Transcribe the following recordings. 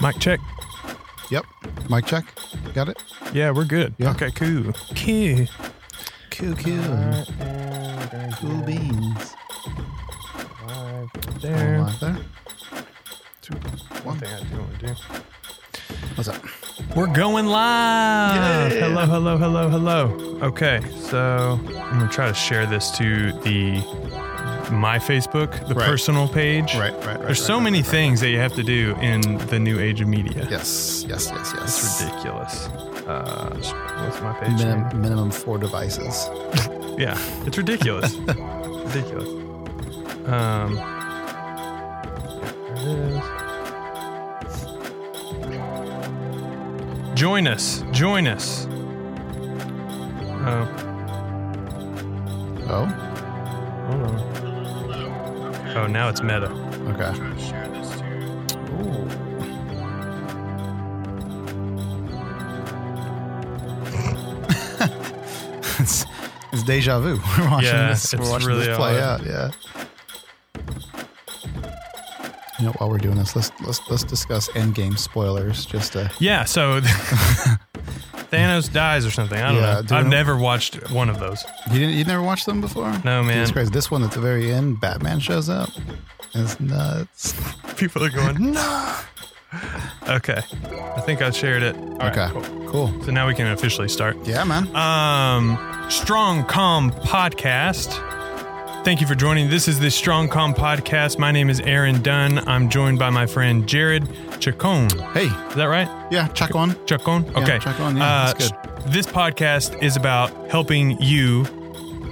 Mic check. Yep. Mic check. Got it? Yeah, we're good. Yeah. Okay, cool. Cool. Cool, cool. Cool beans. There. Right there. Two, one. Thing I do want to do. What's up? We're going live. Yeah. Hello, hello, hello, hello. Okay, so I'm gonna try to share this to the my Facebook, the Right. personal page. Right, right, right. There's right, so right, many right, right. things that you have to do in the new age of media. Yes, yes, yes, yes. It's ridiculous. Uh, what's my page? Minim- minimum four devices. Yeah, it's ridiculous. ridiculous. Um, there it is. Join us. Join us. Oh, Oh, hold on. Oh, now it's meta. okay. it's, it's deja vu. We're watching Yeah, this. We're it's watching really this play odd. out. Yeah. You know, while we're doing this, let's let's let's discuss Endgame spoilers. Just to Yeah, so Thanos dies or something. I don't Yeah, know. I've never watched one of those. you didn't you never watched them before? No, man. it's crazy. This one at the very end, Batman shows up. It's nuts. People are going, no. Okay. I think I shared it. All right, okay, cool. cool. So now we can officially start. Yeah, man. Um, Strong Com Podcast. Thank you for joining. This is the Strong Com Podcast. My name is Aaron Dunn. I'm joined by my friend Jared Chacon. Hey, Is that right? yeah. Chacon? Yeah, Okay. Chacon, yeah, Uh, that's good. This podcast is about helping you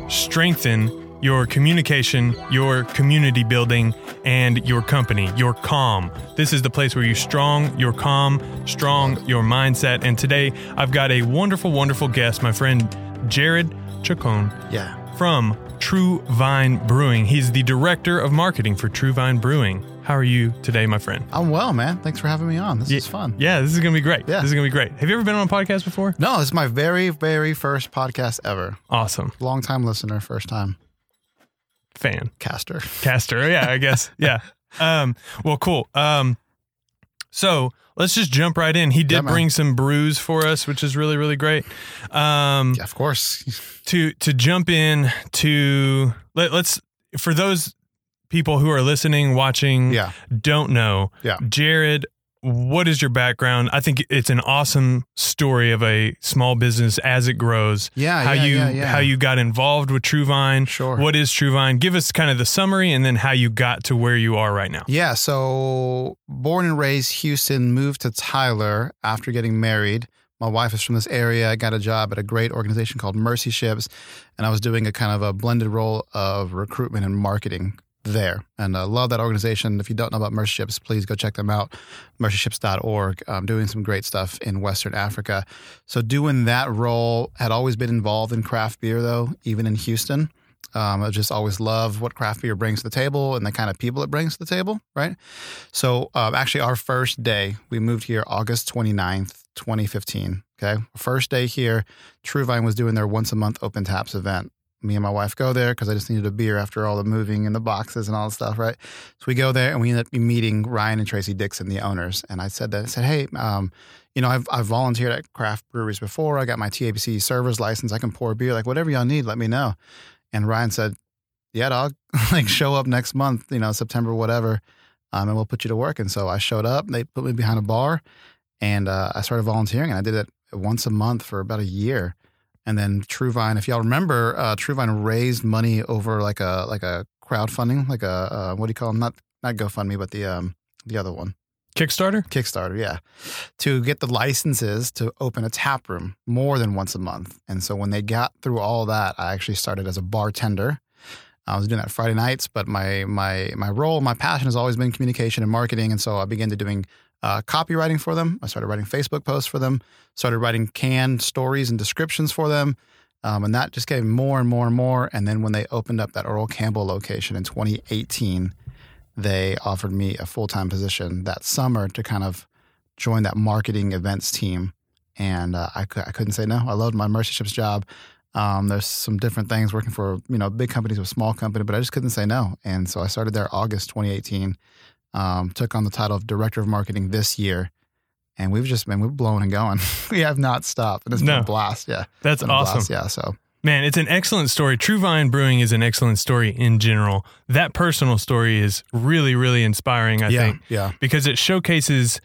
strengthen your communication, your community building, and your company, your calm. This is the place where you strong, your calm, strong, your mindset. And today I've got a wonderful, wonderful guest, my friend Jared Chacon Yeah. from True Vine Brewing. He's the director of marketing for True Vine Brewing. How are you today, my friend? I'm well, man. Thanks for having me on. This Ye- is fun. Yeah, this is gonna be great. Yeah. This is gonna be great. Have you ever been on a podcast before? No, it's my very, very first podcast ever. Awesome. Long time listener, first time Fan. caster. Caster. Yeah, I guess. Yeah. Um, well, cool. Um, so let's just jump right in. He did man. bring some brews for us, which is really, really great. Um, Yeah, of course. to to jump in to let, let's for those people who are listening, watching, Yeah. don't know, Yeah. Jared, what is your background? I think it's an awesome story of a small business as it grows. Yeah, how yeah, you yeah, yeah. how you got involved with TrueVine. Sure. What is TrueVine? Give us kind of the summary and then how you got to where you are right now. Yeah, so born and raised Houston, moved to Tyler after getting married. My wife is from this area. I got a job at a great organization called Mercy Ships, and I was doing a kind of a blended role of recruitment and marketing there. And I love that organization. If you don't know about Mercy Ships, please go check them out, mercyships.org. I'm doing some great stuff in Western Africa. So doing that role had always been involved in craft beer, though, even in Houston. Um, I just always love what craft beer brings to the table and the kind of people it brings to the table, right? So, um, actually, our first day, we moved here August 29th, 2015. Okay. First day here, True Vine was doing their once a month open taps event. Me and my wife go there because I just needed a beer after all the moving and the boxes and all the stuff, right? So we go there and we end up meeting Ryan and Tracy Dixon, the owners. And I said that I said, hey, um, you know, I've, I've volunteered at craft breweries before. I got my TABC server's license. I can pour beer. Like whatever y'all need, let me know. And Ryan said, yeah, dog, like show up next month, you know, September, whatever, um, and we'll put you to work. And so I showed up. They put me behind a bar, and uh, I started volunteering. And I did it once a month for about a year. And then TrueVine, if y'all remember, uh, TrueVine raised money over like a like a crowdfunding, like a uh, what do you call them? Not not GoFundMe, but the um the other one. Kickstarter? Kickstarter, yeah, to get the licenses to open a tap room more than once a month. And so when they got through all that, I actually started as a bartender. I was doing that Friday nights, but my my my role, my passion has always been communication and marketing. And so I began to doing uh, copywriting for them. I started writing Facebook posts for them. Started writing canned stories and descriptions for them. Um, and that just came more and more and more. And then when they opened up that Earl Campbell location in 2018, they offered me a full time position that summer to kind of join that marketing events team. And uh, I, I couldn't say no. I loved my Mercy Ships job. Um, there's some different things working for you know big companies with small company, but I just couldn't say no. And so I started there August 2018. Um, took on the title of director of marketing this year, and we've just been we're blowing and going. we have not stopped, and it's been a blast. Yeah, That's awesome. blast, Yeah, so Man, it's an excellent story. True Vine Brewing is an excellent story in general. That personal story is really, really inspiring, I yeah, think, yeah, because it showcases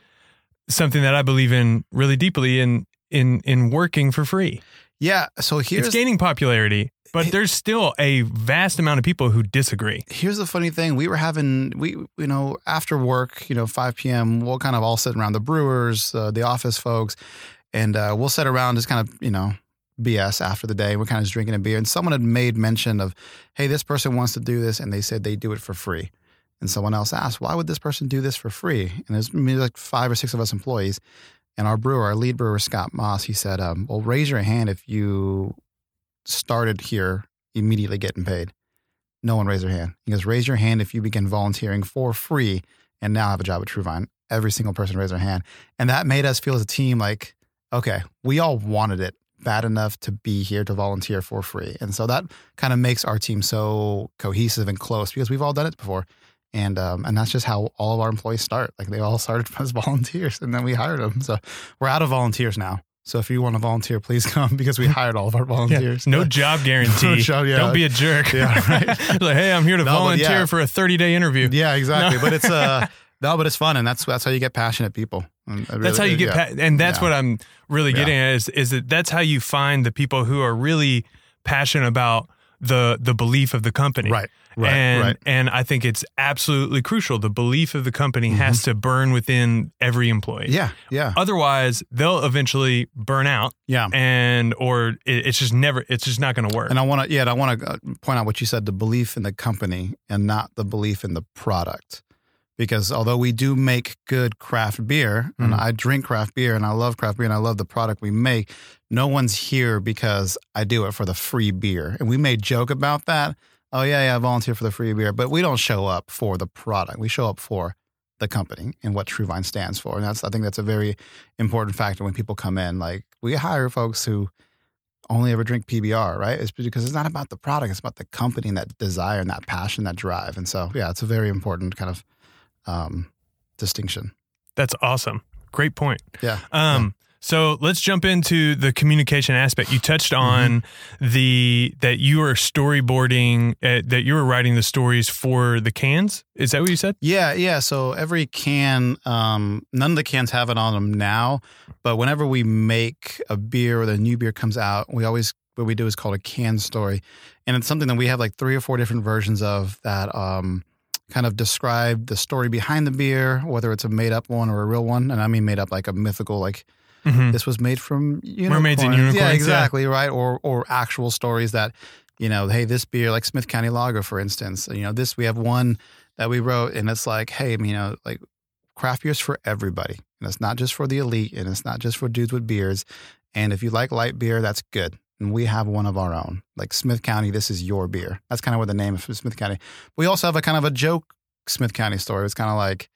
something that I believe in really deeply in in in working for free. Yeah. So here's it's gaining popularity, but there's still a vast amount of people who disagree. here's the funny thing we were having we you know after work you know 5 p.m we'll kind of all sit around the brewers uh, the office folks and uh, we'll sit around just kind of you know bs after the day we're kind of just drinking a beer and someone had made mention of hey this person wants to do this and they said they do it for free and someone else asked why would this person do this for free and there's maybe like five or six of us employees and our brewer our lead brewer scott moss he said um, well raise your hand if you started here immediately getting paid no one raised their hand. He goes, raise your hand if you begin volunteering for free and now have a job at TrueVine. Every single person raised their hand. And that made us feel as a team like, okay, we all wanted it bad enough to be here to volunteer for free. And so that kind of makes our team so cohesive and close because we've all done it before. And um, and that's just how all of our employees start. Like they all started as volunteers and then we hired them. So we're out of volunteers now. So if you want to volunteer, please come because we hired all of our volunteers. No job guarantee. No job, yeah. Don't be a jerk. Yeah, right. like, hey, I'm here to No, volunteer yeah. for a 30 day interview. Yeah, exactly. No. But it's uh no, but it's fun, and that's that's how you get passionate people. And That's how you get, yeah. pa- and that's Yeah. what I'm really Yeah. getting at is, is that that's how you find the people who are really passionate about the the belief of the company. Right, right, and right. and I think it's absolutely crucial. The belief of the company has to burn within every employee. Mm-hmm. Yeah, yeah, Otherwise, they'll eventually burn out, yeah. and or it, it's just never. It's just not going to work. And I want to, yeah, I want to point out what you said: the belief in the company and not the belief in the product. Because although we do make good craft beer, and Mhm. I drink craft beer, and I love craft beer, and I love the product we make, no one's here because I do it for the free beer. And we may joke about that. Oh yeah, yeah, I volunteer for the free beer, but we don't show up for the product. We show up for the company and what TrueVine stands for. And that's I think that's a very important factor when people come in. Like we hire folks who only ever drink PBR, right? It's because it's not about the product; it's about the company and that desire and that passion, that drive. And so, yeah, it's a very important kind of um, distinction. That's awesome. Great point. Yeah. Um, so let's jump into the communication aspect. You touched on the that you are storyboarding, uh, that you were writing the stories for the cans. Is that what you said? Yeah, yeah. So every can, um, none of the cans have it on them now, but whenever we make a beer or the new beer comes out, we always what we do is called a can story, and it's something that we have like three or four different versions of that. Um, kind of describe the story behind the beer, whether it's a made up one or a real one, and I mean made up like a mythical like Mhm. this was made from unicorns. Mermaids and Yeah, unicorns, yeah. exactly right. Or or actual stories that you know, hey, this beer like Smith County Lager, for instance. You know, this we have one that we wrote, and it's like, hey, you know, like craft beer's for everybody, and it's not just for the elite, and it's not just for dudes with beers. And if you like light beer, that's good. And we have one of our own, like Smith County. This is your beer. That's kind of where the name of Smith County. We also have a kind of a joke Smith County story. It's kind of like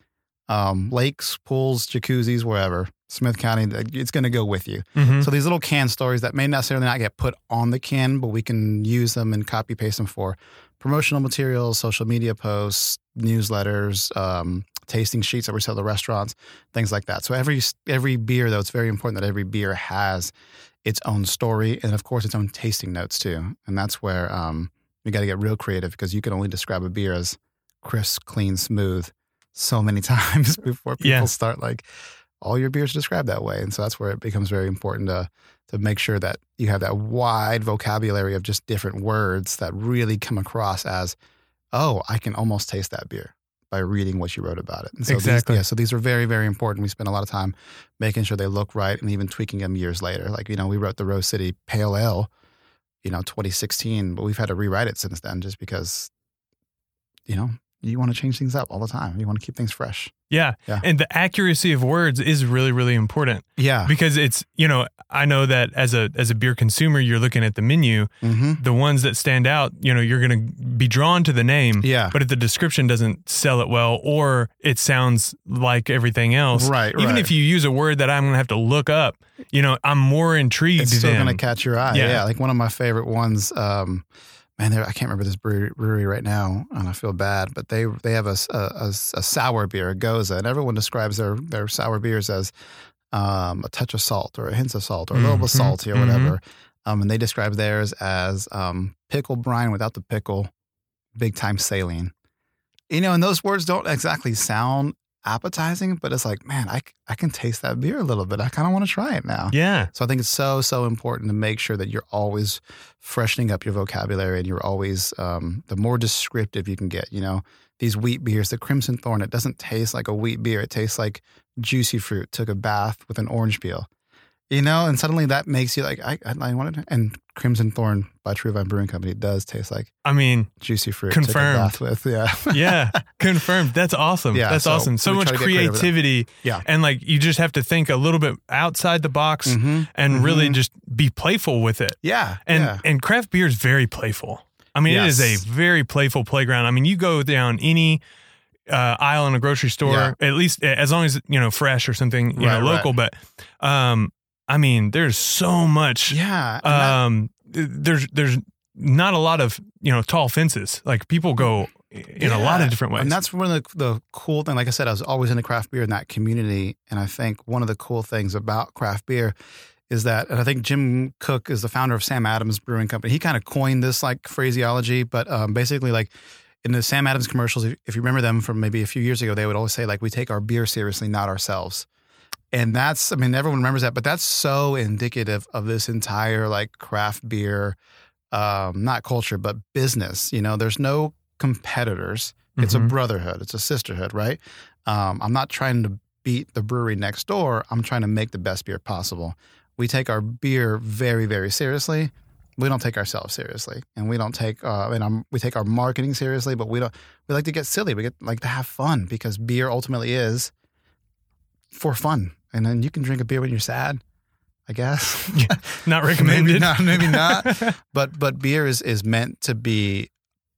um, lakes, pools, jacuzzis, wherever. Smith County, it's going to go with you. Mhm. So these little can stories that may necessarily not get put on the can, but we can use them and copy paste them for promotional materials, social media posts, newsletters, um, tasting sheets that we sell to restaurants, things like that. So every every beer, though, it's very important that every beer has its own story and, of course, its own tasting notes too. And that's where um, we got to get real creative because you can only describe a beer as crisp, clean, smooth so many times before people Yeah. start like all your beers described that way. And so that's where it becomes very important to to make sure that you have that wide vocabulary of just different words that really come across as, oh, I can almost taste that beer by reading what you wrote about it. And so Exactly. These, yeah, so these are very, very important. We spend a lot of time making sure they look right and even tweaking them years later. Like, you know, we wrote the Rose City Pale Ale, you know, 2016, but we've had to rewrite it since then just because, you know, you want to change things up all the time. You want to keep things fresh. Yeah. Yeah. And the accuracy of words is really, really important Yeah. because it's, you know, I know that as a as a beer consumer, you're looking at the menu, hmm the ones that stand out, you know, you're going to be drawn to the name. Yeah. But if the description doesn't sell it well or it sounds like everything else, Right, even right. if you use a word that I'm going to have to look up, you know, I'm more intrigued it's still then. going to catch your eye. Yeah. Yeah. Like one of my favorite ones. Um, man, I can't remember this brewery, brewery right now, and I feel bad. But they they have a a sour beer, a gose, and everyone describes their their sour beers as um, a touch of salt or a hint of salt or a little bit Mhm, salty or mhm. whatever. Um, and they describe theirs as um, pickle brine without the pickle, big time saline. You know, and those words don't exactly sound appetizing, but it's like, man, I, I can taste that beer a little bit. I kind of want to try it now. Yeah. So I think it's so, so important to make sure that you're always freshening up your vocabulary and you're always, um, the more descriptive you can get. You know, these wheat beers, the Crimson Thorn, it doesn't taste like a wheat beer. It tastes like juicy fruit, took a bath with an orange peel. You know, and suddenly that makes you like, I, I, I wanted to, and Crimson Thorn by True Vine Brewing Company does taste like I mean, juicy fruit. Confirmed. With, yeah. yeah, confirmed. That's awesome. Yeah, That's so awesome. So much try to get creative with that. creativity. Yeah. And like you just have to think a little bit outside the box Mhm. and really Mhm. just be playful with it. Yeah. And yeah. and craft beer is very playful. I mean, it is a very playful playground. I mean, you go down any uh, aisle in a grocery store, Yeah. at least as long as you know fresh or something, you Right, know, right. local. But um, I mean, there's so much. Yeah. and that- Um, there's there's not a lot of you know tall fences. Like people go in a lot of different ways. And that's one of the, the cool thing. Like I said, I was always into craft beer in that community. And I think one of the cool things about craft beer is that, and I think Jim Koch is the founder of Sam Adams Brewing Company. He kind of coined this like phraseology, but um, basically, like in the Sam Adams commercials, if you remember them from maybe a few years ago, they would always say, like, we take our beer seriously, not ourselves. And that's, I mean, everyone remembers that, but that's so indicative of this entire like craft beer, um, not culture, but business. You know, there's no competitors. It's a Mhm. brotherhood. It's a sisterhood, right? Um, I'm not trying to beat the brewery next door. I'm trying to make the best beer possible. We take our beer very, very seriously. We don't take ourselves seriously, and we don't take. Uh, and um, we take our marketing seriously, but we don't. We like to get silly. We get like to have fun because beer ultimately is for fun. And then you can drink a beer when you're sad, I guess. not recommended. maybe not. Maybe not but but beer is is meant to be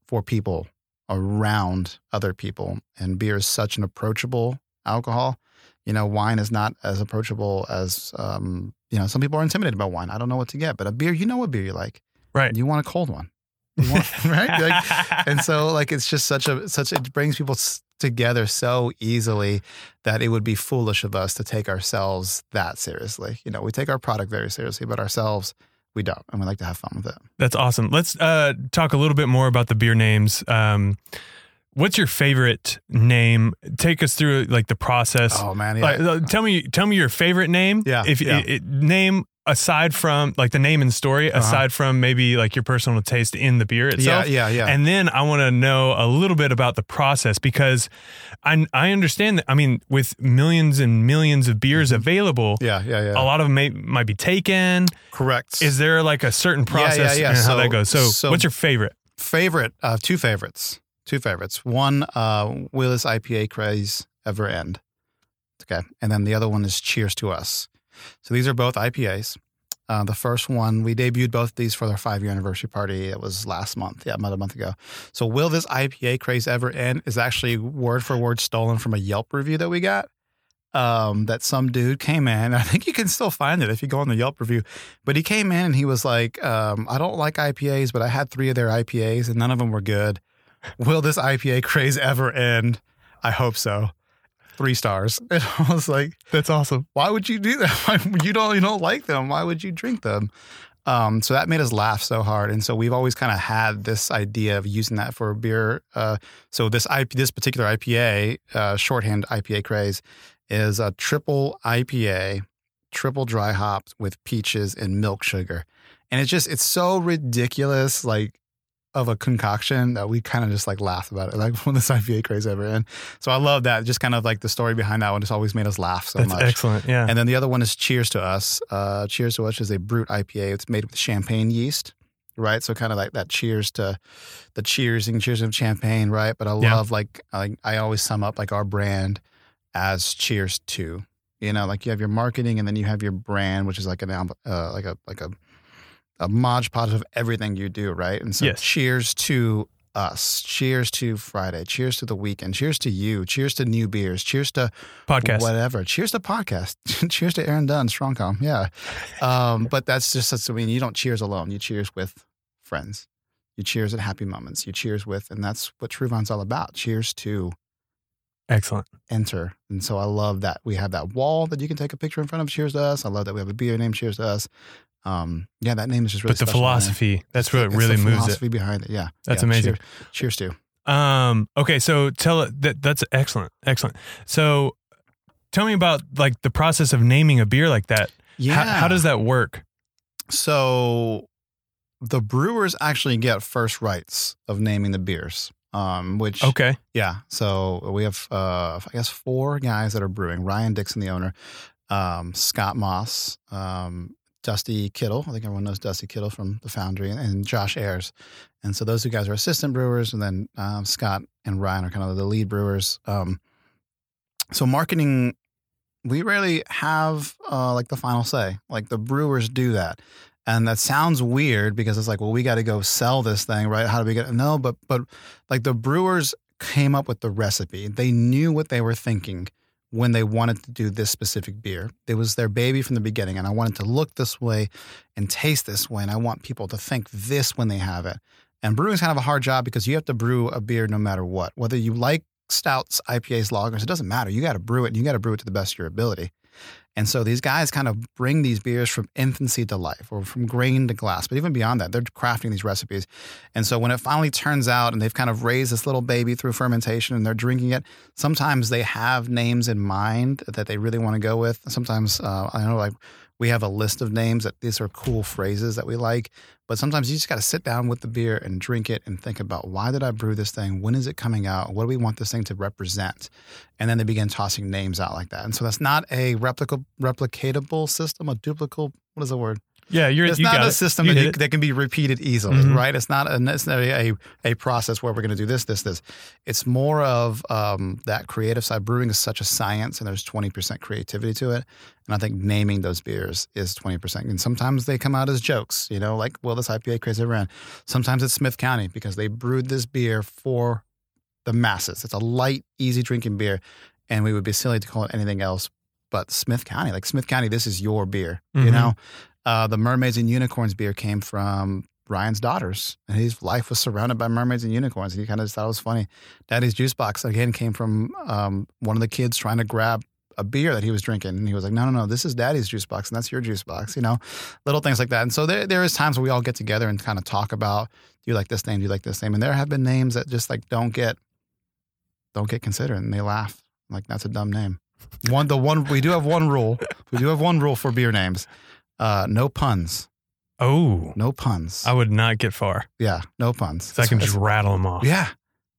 for people around other people and beer is such an approachable alcohol you know wine is not as approachable as um you know some people are intimidated by wine i don't know what to get but a beer you know what beer you like right. you want a cold one want, right like, and so like it's just such a such it brings people together so easily that it would be foolish of us to take ourselves that seriously you know we take our product very seriously but ourselves we don't and we like to have fun with it That's awesome. Let's uh, talk a little bit more about the beer names. Um, what's your favorite name? Take us through like the process. oh man yeah. Like, uh, tell me, tell me your favorite name. Yeah, If yeah. It, it- name aside from like the name and story, Uh-huh. aside from maybe like your personal taste in the beer itself. yeah yeah yeah. And then I want to know a little bit about the process because I I understand that I mean with millions and millions of beers available, yeah yeah yeah a lot of them may, might be taken. correct Is there like a certain process Yeah, yeah, yeah. and how So- that goes? So, so- what's your favorite? favorite uh two favorites two favorites one uh willis ipa craze ever end okay and then the other one is cheers to us so these are both ipas uh, the first one we debuted both these for their five year anniversary party it was last month yeah about a month ago so will this ipa craze ever end is actually word for word stolen from a yelp review that we got um, that some dude came in. I think you can still find it if you go on the Yelp review. But he came in and he was like, um, I don't like IPAs, but I had three of their IPAs and none of them were good. Will this IPA craze ever end? I hope so. Three stars. And I was like, That's awesome. why would you do that? You don't you don't like them. Why would you drink them? Um, so that made us laugh so hard, and so we've always kind of had this idea of using that for a beer. Uh, so this IP, this particular IPA, uh, shorthand IPA craze, is a triple IPA, triple dry hopped with peaches and milk sugar, and it's just it's so ridiculous, like of a concoction that we kind of just like laugh about it, like when this IPA craze ever end. So I love that, just kind of like the story behind that one just always made us laugh so That's much. excellent. Yeah. And then the other one is Cheers to Us. Uh, Cheers to Us is a brut IPA. It's made with champagne yeast, right? So kind of like that cheers to the cheersing, cheers of champagne, right? But I Yeah. love like I, I always sum up like our brand as Cheers to. You know, like you have your marketing and then you have your brand, which is like an uh, like a like a a modge podge of everything you do, right? And so Yes. cheers to us. Cheers to Friday. Cheers to the weekend. Cheers to you. Cheers to new beers. Cheers to Podcast. whatever. Cheers to podcast. cheers to Aaron Dunn, Strongcom. Yeah. Um, but that's just such, I mean, you don't cheers alone. You cheers with friends. You cheers at happy moments. You cheers with, and that's what True Vine's all about. Cheers to Excellent. enter. And so I love that we have that wall that you can take a picture in front of. Cheers to us. I love that we have a beer named Cheers to us. Um, yeah, that name is just really. but the special to philosophy, that's what It's really the moves it. philosophy behind it. Yeah, That's Yeah, amazing. Cheers, cheers to. Um, okay, so tell it that that's excellent. Excellent. So tell me about like the process of naming a beer like that. Yeah. How, how does that work? So the brewers actually get first rights of naming the beers. Um, which Okay. yeah, so we have uh, I guess four guys that are brewing. Ryan Dixon, the owner, um, Scott Moss, um, Dusty Kittle. I think everyone knows Dusty Kittle from the Foundry, and, and Josh Ayers. And so those two guys are assistant brewers, and then um, Scott and Ryan are kind of the lead brewers. Um, so marketing, we rarely have uh, like the final say. Like the brewers do that. And that sounds weird because it's like, well, we got to go sell this thing, right? How do we get no? But but like the brewers came up with the recipe. They knew what they were thinking when they wanted to do this specific beer. It was their baby from the beginning, and I wanted to look this way and taste this way, and I want people to think this when they have it. And brewing's kind of a hard job because you have to brew a beer no matter what. Whether you like stouts, IPAs, lagers, it doesn't matter. You got to brew it, and you got to brew it to the best of your ability. And so these guys kind of bring these beers from infancy to life or from grain to glass. But even beyond that, they're crafting these recipes. And so when it finally turns out and they've kind of raised this little baby through fermentation and they're drinking it, sometimes they have names in mind that they really want to go with. Sometimes uh, I don't know like we have a list of names that these are cool phrases that we like. But sometimes you just got to sit down with the beer and drink it and think about why did I brew this thing? When is it coming out? What do we want this thing to represent? And then they begin tossing names out like that. And so that's not a replica, replicatable system, a duplicable. What is the word? Yeah, you're It's you not got a it. system that, you, that can be repeated easily, Mhm. right? It's not a necessarily a, a process where we're going to do this, this, this. It's more of um, that creative side. Brewing is such a science, and there's 20% creativity to it. And I think naming those beers is 20%. And sometimes they come out as jokes, you know, like, well, this IPA crazy ran. Sometimes it's Smith County because they brewed this beer for the masses. It's a light, easy drinking beer. And we would be silly to call it anything else but Smith County. Like Smith County, this is your beer, you Mhm. know? Uh, the Mermaids and Unicorns beer came from Ryan's daughters, and his life was surrounded by mermaids and unicorns. And he kind of thought it was funny. Daddy's juice box again came from um, one of the kids trying to grab a beer that he was drinking, and he was like, "No, no, no, this is Daddy's juice box, and that's your juice box." You know, little things like that. And so there, there is times where we all get together and kind of talk about, "Do you like this name? Do you like this name?" And there have been names that just like don't get, don't get considered, and they laugh like that's a dumb name. One, the one we do have one rule. We do have one rule for beer names. Uh, no puns. Oh, No puns. I would not get far. yeah, no puns. So I can just rattle them off. yeah,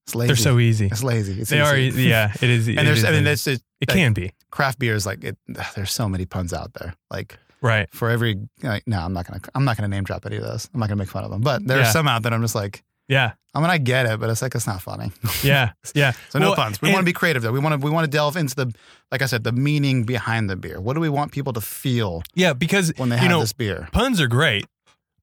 it's lazy. They're so easy. It's lazy. It's They are. easy. e- Yeah, it is. and it there's, is I mean, there's it, it like- can be craft beer is like it. There's so many puns out there. Like right. for every, like, no, I'm not gonna, I'm not gonna name drop any of those. I'm not gonna make fun of them. But there's Yeah. some out that I'm just like, Yeah, I mean, I get it, but it's like it's not funny. yeah, yeah. So no Well, puns. We want to be creative though. We want to, we want to delve into the, like I said, the meaning behind the beer. What do we want people to feel Yeah, because when they you have know this beer? puns are great,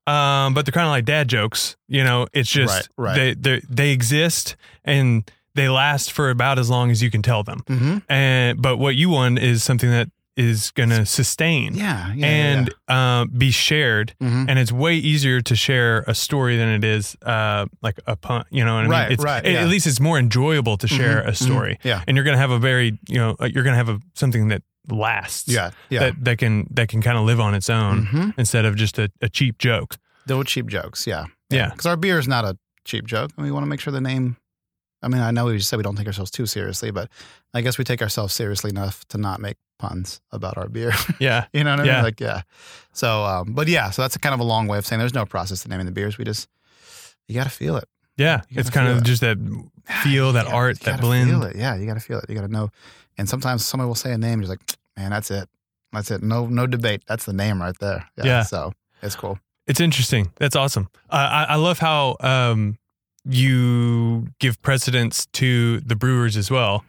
um, but they're kind of like dad jokes. You know, it's just Right, right. they they they exist and they last for about as long as you can tell them. Mm-hmm. And but what you want is something that is going to sustain Yeah, yeah, and uh, be shared. yeah. Mhm. And it's way easier to share a story than it is uh, like a pun. You know what I mean? Right, It's, right, it- yeah. At least it's more enjoyable to share Mhm, a story. Yeah, And you're going to have a very, you know, uh, you're going to have a something that lasts. yeah, yeah. That, that can that can kind of live on its own hmm instead of just a, a cheap joke. No cheap jokes. Yeah. Yeah. Because our beer is not a cheap joke. And we want to make sure the name, I mean, I know we just said we don't take ourselves too seriously, but I guess we take ourselves seriously enough to not make puns about our beer. Yeah. you know what I Yeah. mean? Like, yeah. So, um, but yeah, so that's a kind of a long way of saying there's no process to naming the beers. We just, you got to feel it. Yeah. It's kind of it. just that feel, that gotta- art, that blend. Feel it. Yeah. You got to feel it. You got to know. And sometimes somebody will say a name. You're like, man, that's it. That's it. No, no debate. That's the name right there. Yeah. So it's cool. It's interesting. That's awesome. Uh, I, I love how um, you give precedence to the brewers as well,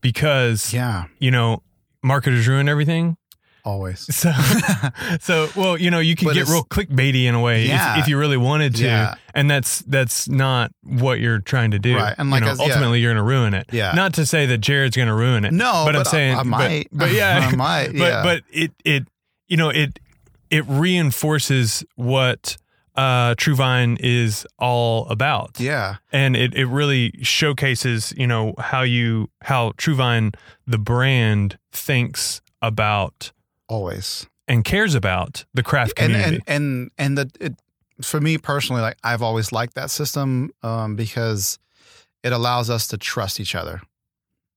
because Yeah. you know marketers ruin everything. Always. So, so well, you know, you can But get real clickbaity in a way Yeah. if, if you really wanted to, Yeah. and that's that's not what you're trying to do. Right, and You like know, as- yeah. ultimately, you're going to ruin it. Yeah. Not to say that Jared's going to ruin it. No, but, I'm but I- saying, I might. But, yeah, I might, But but it it you know it it reinforces what uh, True Vine is all about. Yeah. and it, it really showcases you know how you how True Vine the brand thinks about Always. and cares about the craft and community. and and and the it, for me personally, like I've always liked that system um, because it allows us to trust each other.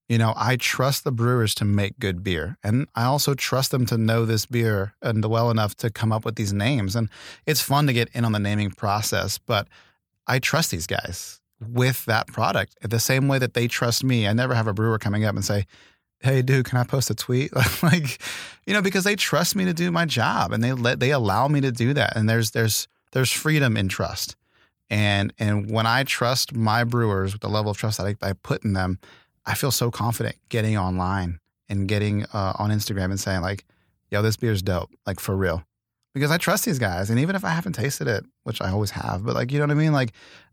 You know, I trust the brewers to make good beer, and I also trust them to know this beer and well enough to come up with these names. And it's fun to get in on the naming process, but I trust these guys with that product the same way that they trust me. I never have a brewer coming up and say, "Hey, dude, can I post a tweet?" like, you know, because they trust me to do my job, and they let they allow me to do that. And there's there's there's freedom in trust, and and when I trust my brewers with the level of trust that I, I put in them, I feel so confident getting online and getting uh, on Instagram and saying like, "Yo, this beer's dope," like for real, because I trust these guys, and even if I haven't tasted it, which I always have, but like you know what I mean, like,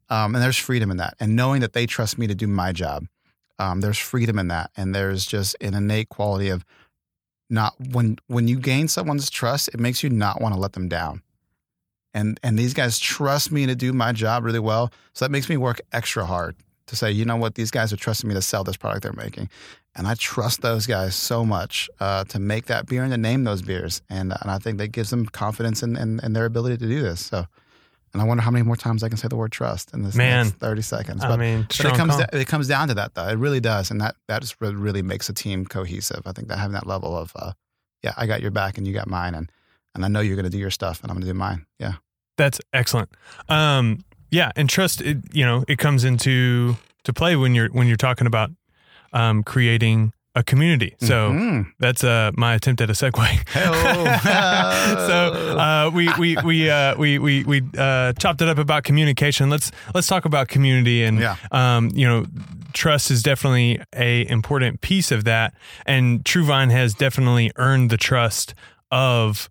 um, and there's freedom in that, and knowing that they trust me to do my job, um, there's freedom in that, and there's just an innate quality of not when when you gain someone's trust, it makes you not want to let them down. And and these guys trust me to do my job really well, so that makes me work extra hard to say, you know what, these guys are trusting me to sell this product they're making, and I trust those guys so much uh, to make that beer and to name those beers, and and I think that gives them confidence in, in, in their ability to do this. So, and I wonder how many more times I can say the word trust in this Man. next thirty seconds. I But, mean, but it comes it comes down to that though. It really does, and that that just really, really makes a team cohesive. I think that having that level of uh, yeah, I got your back and you got mine, and and I know you're going to do your stuff and I'm going to do mine. Yeah. That's excellent. Um, yeah, and trust. It, you know, it comes into to play when you're when you're talking about um, creating a community. So Mhm. that's uh, my attempt at a segue. So uh, we we we uh, we we we uh, chopped it up about communication. Let's let's talk about community and Yeah. um, you know trust is definitely a important piece of that. And True Vine has definitely earned the trust of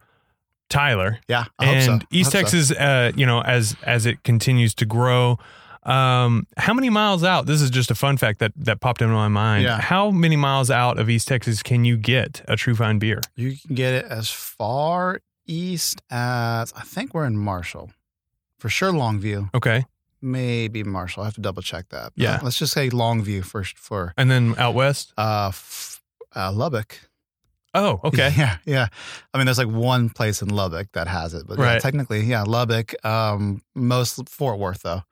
Tyler yeah, I and so. East hope so. Texas, uh, you know, as as it continues to grow. Um, how many miles out? This is just a fun fact that that popped into my mind. Yeah. How many miles out of East Texas can you get a True Vine beer? You can get it as far east as I think we're in Marshall, for sure. Longview, Okay, maybe Marshall. I have to double check that. But Yeah. let's just say Longview first for and then out west. uh, f- uh Lubbock. Oh, okay. Yeah, yeah. I mean, there's like one place in Lubbock that has it, but yeah, technically, yeah, Lubbock. Um, most Fort Worth though,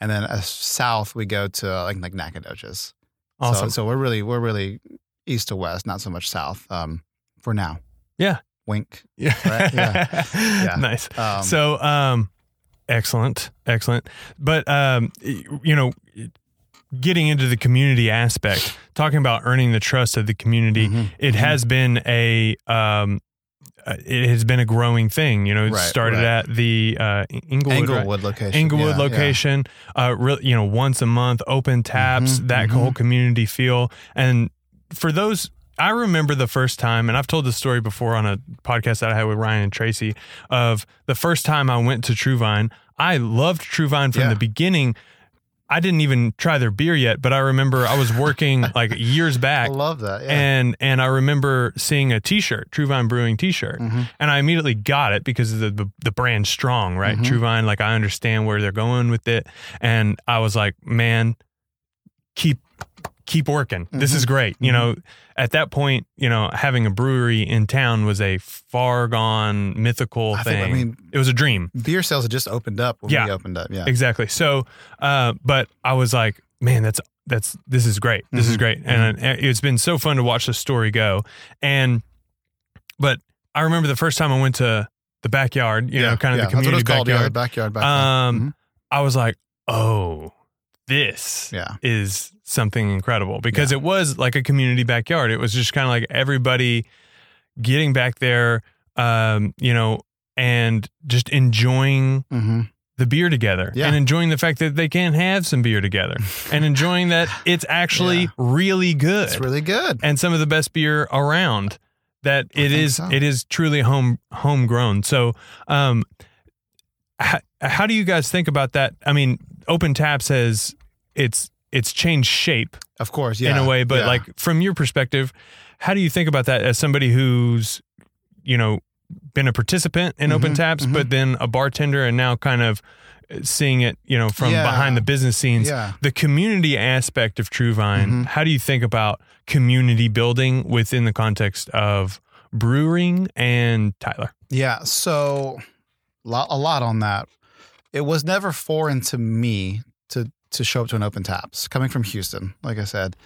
and then uh, south we go to uh, like like Nacogdoches. Awesome. So, so we're really we're really east to west, not so much south. Um, for now. Yeah. Wink. yeah. Right, yeah. Yeah. Nice. Um, so, um, excellent, excellent. But um, you know, getting into the community aspect, talking about earning the trust of the community, mhm, it mhm. has been a um, uh, it has been a growing thing. You know, it Right, started right. at the uh, Inglewood, right? Location. Inglewood Yeah, yeah. location. Uh, real, you know, once a month, open taps, Mhm, that mhm. whole community feel. And for those, I remember the first time, and I've told this story before on a podcast that I had with Ryan and Tracy of the first time I went to True Vine. I loved Truvine from Yeah. the beginning. I didn't even try their beer yet, but I remember I was working like years back. I love that. Yeah. And and I remember seeing a T-shirt, True Vine Brewing T-shirt, Mhm. and I immediately got it because of the the, the brand strong, right? Mhm. True Vine, like I understand where they're going with it, and I was like, man, keep keep working. This is great. You Mhm. know, at that point, you know, having a brewery in town was a far gone mythical I thing. think, I mean, it was a dream. beer sales had just opened up when Yeah. we opened up. Yeah. Exactly. So, uh, but I was like, man, that's that's this is great. This is Mhm. great, and uh, it's been so fun to watch the story go. And, but I remember the first time I went to the backyard, you know, kind of yeah. the community That's what it's called. Yeah, the backyard. backyard. backyard. Um, I was like, oh, this yeah. is something incredible because it was like a community backyard. It was just kind of like everybody getting back there, um, you know, and just enjoying Mm-hmm. the beer together Yeah. and enjoying the fact that they can have some beer together and enjoying that it's actually Yeah. really good It's really good. and some of the best beer around that I it is so. it is truly home homegrown so um how, do you guys think about that i mean open taps has it's it's changed shape Of course. Yeah. in a way but yeah. like from your perspective how do you think about that as somebody who's you know been a participant in Open Mhm, Taps, mhm. but then a bartender, and now kind of seeing it, you know, from Yeah. behind the business scenes. Yeah. The community aspect of True Vine. Mhm. How do you think about community building within the context of brewing and Tyler? Yeah. So a lot on that. It was never foreign to me to to show up to an open taps coming from Houston. Like I said,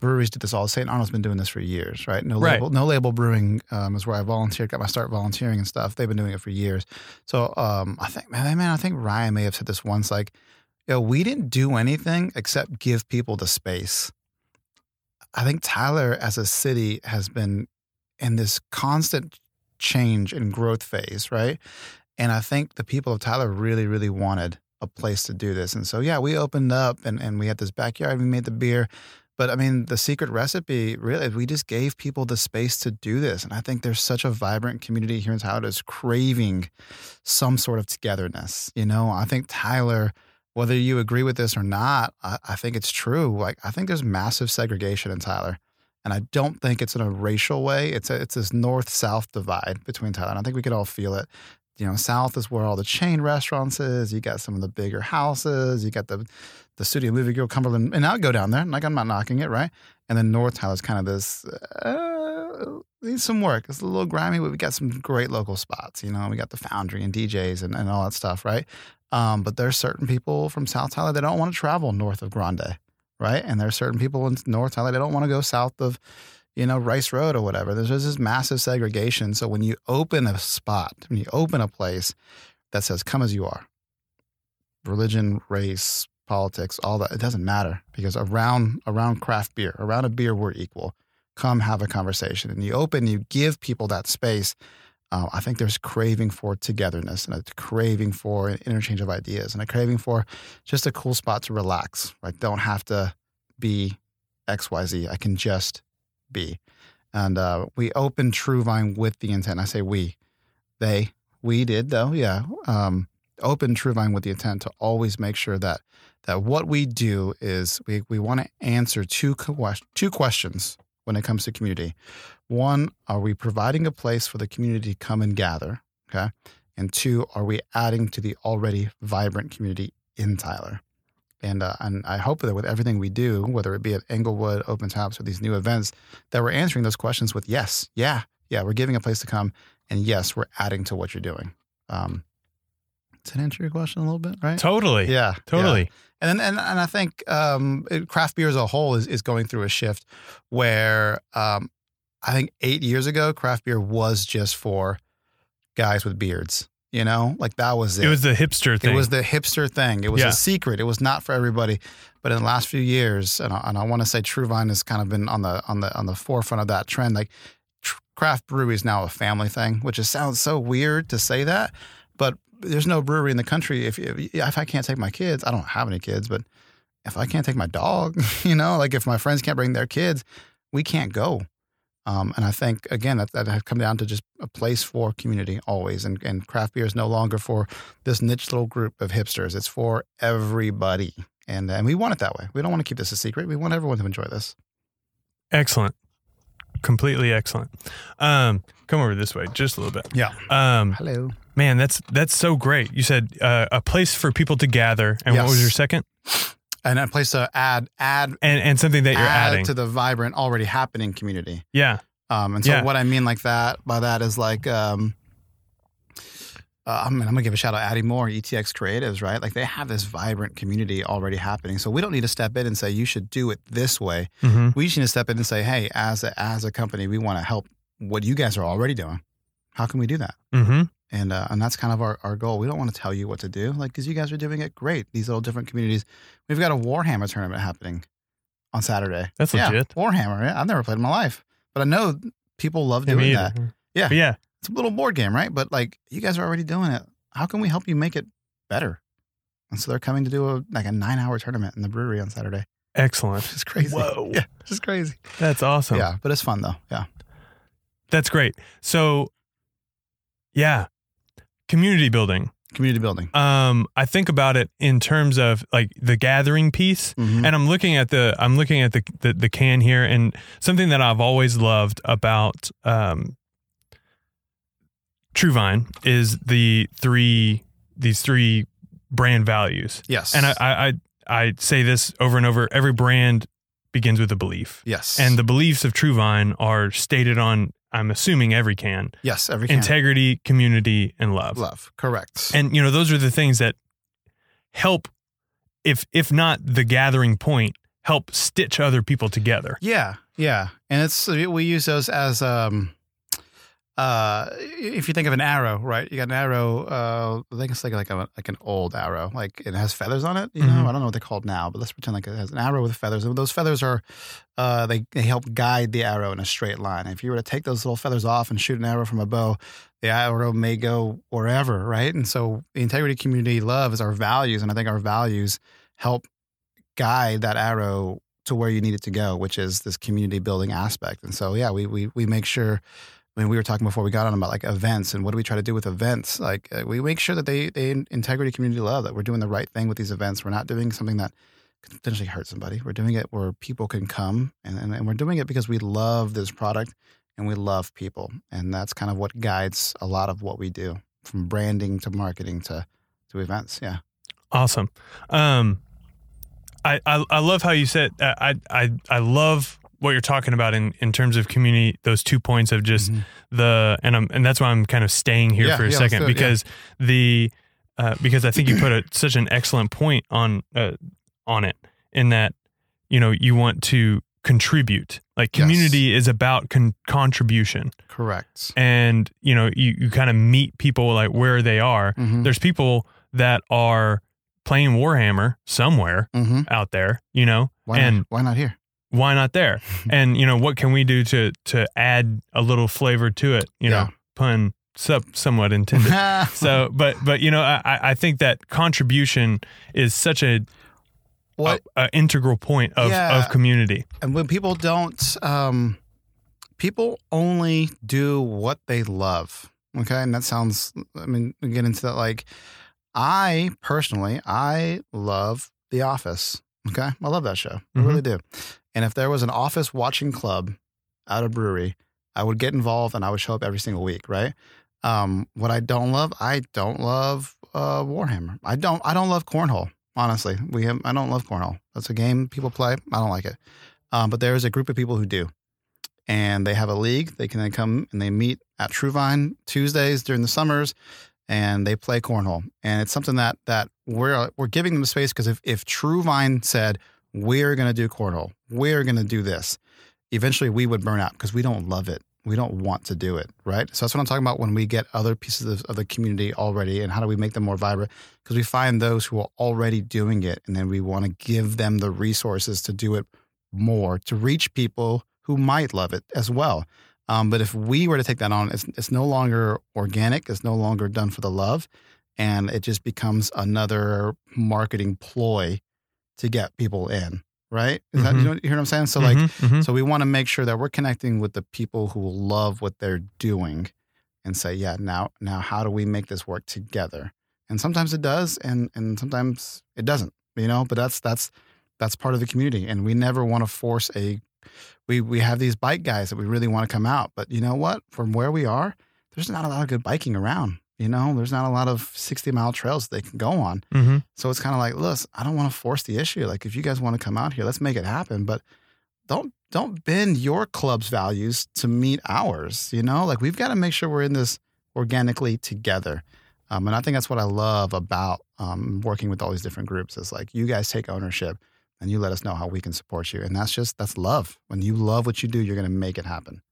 breweries do this all. St. Arnold's been doing this for years, right? No Right. label, no label brewing um, is where I volunteered, got my start volunteering and stuff. They've been doing it for years. So um, I think, man, man, I think Ryan may have said this once, like, yo, we didn't do anything except give people the space. I think Tyler, as a city, has been in this constant change and growth phase, right? And I think the people of Tyler really, really wanted a place to do this. And so, yeah, we opened up and, and we had this backyard, we made the beer. But I mean, the secret recipe really, we just gave people the space to do this. And I think there's such a vibrant community here in Tyler that's craving some sort of togetherness. You know, I think Tyler, whether you agree with this or not, I, I think it's true. Like, I think there's massive segregation in Tyler. And I don't think it's in a racial way. It's a, it's this north south divide between Tyler. And I think we could all feel it. You know, south is where all the chain restaurants is. You got some of the bigger houses. You got the the Studio Movie Grill Cumberland, and I'll go down there. Like I'm not knocking it, right? And then North Tyler is kind of this uh, needs some work. It's a little grimy, but we got some great local spots. You know, we got the Foundry and DJs and, and all that stuff, right? Um, but there's certain people from South Tyler that don't want to travel north of Grande, right? And there's certain people in North Tyler that don't want to go south of, you know, Rice Road or whatever. There's just this massive segregation. So when you open a spot, when you open a place that says "Come as you are," religion, race, politics, all that, it doesn't matter because around around craft beer, around a beer, we're equal. Come have a conversation, and you open, you give people that space. Uh, I think there's craving for togetherness and a craving for an interchange of ideas and a craving for just a cool spot to relax. Right? Don't have to be X Y Z. I can just be. And uh, we opened True Vine with the intent. I say we, they, we did though. Yeah. Um, open True Vine with the intent to always make sure that that what we do is we, we want to answer two two questions when it comes to community. One, are we providing a place for the community to come and gather? Okay. And two, are we adding to the already vibrant community in Tyler? And uh, and I hope that with everything we do, whether it be at Englewood, Open Taps, or these new events, that we're answering those questions with yes, yeah, yeah, we're giving a place to come, and yes, we're adding to what you're doing. Um, does that answer your question a little bit, right? Totally. Yeah, Totally. yeah. And then, and and I think um, craft beer as a whole is, is going through a shift where um, I think eight years ago, craft beer was just for guys with beards. You know, like that was it. It was the hipster thing. It was the hipster thing. It was Yeah. a secret. It was not for everybody. But in the last few years, and I, and I want to say True Vine has kind of been on the on the on the forefront of that trend. Like craft brewery is now a family thing, which sounds so weird to say that. But there's no brewery in the country. If if, if I can't take my kids, I don't have any kids, but if I can't take my dog, you know, like if my friends can't bring their kids, we can't go. Um, and I think again that that has come down to just a place for community always, and and craft beer is no longer for this niche little group of hipsters. It's for everybody, and and we want it that way. We don't want to keep this a secret. We want everyone to enjoy this. excellent. Completely excellent. Um, come over this way just a little bit. Yeah. Um, Hello. man, that's that's so great. You said uh, a place for people to gather, and what was your second? And a place to add add And and something that you're add adding. to the vibrant already happening community. yeah. Um, and so Yeah. what I mean like that by that is like um, uh, I'm, I'm gonna give a shout out Addie Moore, ETX Creatives, right? Like they have this vibrant community already happening. So we don't need to step in and say you should do it this way. hmm We just need to step in and say, hey, as a, as a company, we want to help what you guys are already doing. How can we do that? hmm And uh, and that's kind of our, our goal. We don't want to tell you what to do, like because you guys are doing it great. These little different communities. We've got a Warhammer tournament happening on Saturday. That's yeah, legit. Warhammer. Yeah, I've never played in my life, but I know people love doing me that. Yeah. But yeah. It's a little board game, right? But like you guys are already doing it. How can we help you make it better? And so they're coming to do a like a nine hour tournament in the brewery on Saturday. Excellent. It's crazy. Whoa. Yeah, it's just crazy. That's awesome. Yeah, but it's fun though. Yeah. That's great. So, yeah, community building. Community building. Um, I think about it in terms of like the gathering piece, Mhm. and I'm looking at the I'm looking at the, the the can here, and something that I've always loved about um TrueVine is the three these three brand values, Yes. and I, I I I say this over and over. Every brand begins with a belief, yes. and the beliefs of TrueVine are stated on. I'm assuming every can yes, every can. integrity, community, and love. love. Correct. And you know, those are the things that help if if not the gathering point, help stitch other people together. Yeah, yeah, and it's we use those as um, uh, if you think of an arrow, right? You got an arrow. Uh, I think it's like like a like an old arrow, like it has feathers on it. You know, Mhm. I don't know what they're called now, but let's pretend like it has an arrow with feathers. And those feathers are, uh, they they help guide the arrow in a straight line. If you were to take those little feathers off and shoot an arrow from a bow, the arrow may go wherever, right? And so the integrity community loves our values, and I think our values help guide that arrow to where you need it to go, which is this community building aspect. And so, yeah, we we we make sure. I mean, we were talking before we got on about like events and what do we try to do with events? Like, uh, we make sure that they they integrity community love that we're doing the right thing with these events. We're not doing something that could potentially hurt somebody. We're doing it where people can come, and and, and we're doing it because we love this product and we love people, and that's kind of what guides a lot of what we do, from branding to marketing to to events. Yeah. Awesome. Um, I, I I love how you said uh, I I I love what you're talking about in in terms of community. Those two points of just Mhm. the and I'm and that's why I'm kind of staying here Yeah, for a yeah, second it, yeah. because the uh, because I think you put a, such an excellent point on uh, on it in that you know you want to contribute like Yes. community is about con- contribution correct. and you know you, you kind of meet people like where they are Mhm. there's people that are playing warhammer somewhere Mhm. out there you know Why and not? Why not here? Why not there? And you know what can we do to to add a little flavor to it? You know pun sub, somewhat intended. So but but you know i I- think that contribution is such a, what? a, a integral point of Yeah. of community. And when people don't um people only do what they love. Okay? And that sounds i mean we get into that like i personally i love the office. Okay? I love that show. I Mhm. really do and if there was an office watching club at a brewery i would get involved and i would show up every single week right um what i don't love i don't love uh warhammer i don't i don't love cornhole honestly we have, i don't love cornhole that's a game people play i don't like it um, but there is a group of people who do. And they have a league. They can then come and they meet at Truevine Tuesdays during the summers and they play cornhole. And it's something that that we're we're giving them space because if, if Truevine said, We're gonna do cornhole, we're gonna do this, eventually we would burn out because we don't love it. We don't want to do it, right? So that's what I'm talking about when we get other pieces of, of the community already and how do we make them more vibrant? Because we find those who are already doing it and then we want to give them the resources to do it more to reach people who might love it as well. Um, but if we were to take that on, it's, it's no longer organic. It's no longer done for the love, and it just becomes another marketing ploy to get people in. Right? Is that Mhm. you, know, you hear what I'm saying? So like, Mhm, mhm. so we want to make sure that we're connecting with the people who love what they're doing, and say, yeah, now now how do we make this work together? And sometimes it does, and and sometimes it doesn't. You know, but that's that's that's part of the community, and we never want to force a. We we have these bike guys that we really want to come out, but you know what? From where we are, there's not a lot of good biking around. You know, there's not a lot of 60 mile trails they can go on. Mhm. So it's kind of like, listen, I don't want to force the issue. Like, if you guys want to come out here, let's make it happen. But don't don't bend your club's values to meet ours. You know, like we've got to make sure we're in this organically together. Um, and I think that's what I love about um, working with all these different groups is like you guys take ownership and you let us know how we can support you. And that's just that's love. When you love what you do, you're going to make it happen.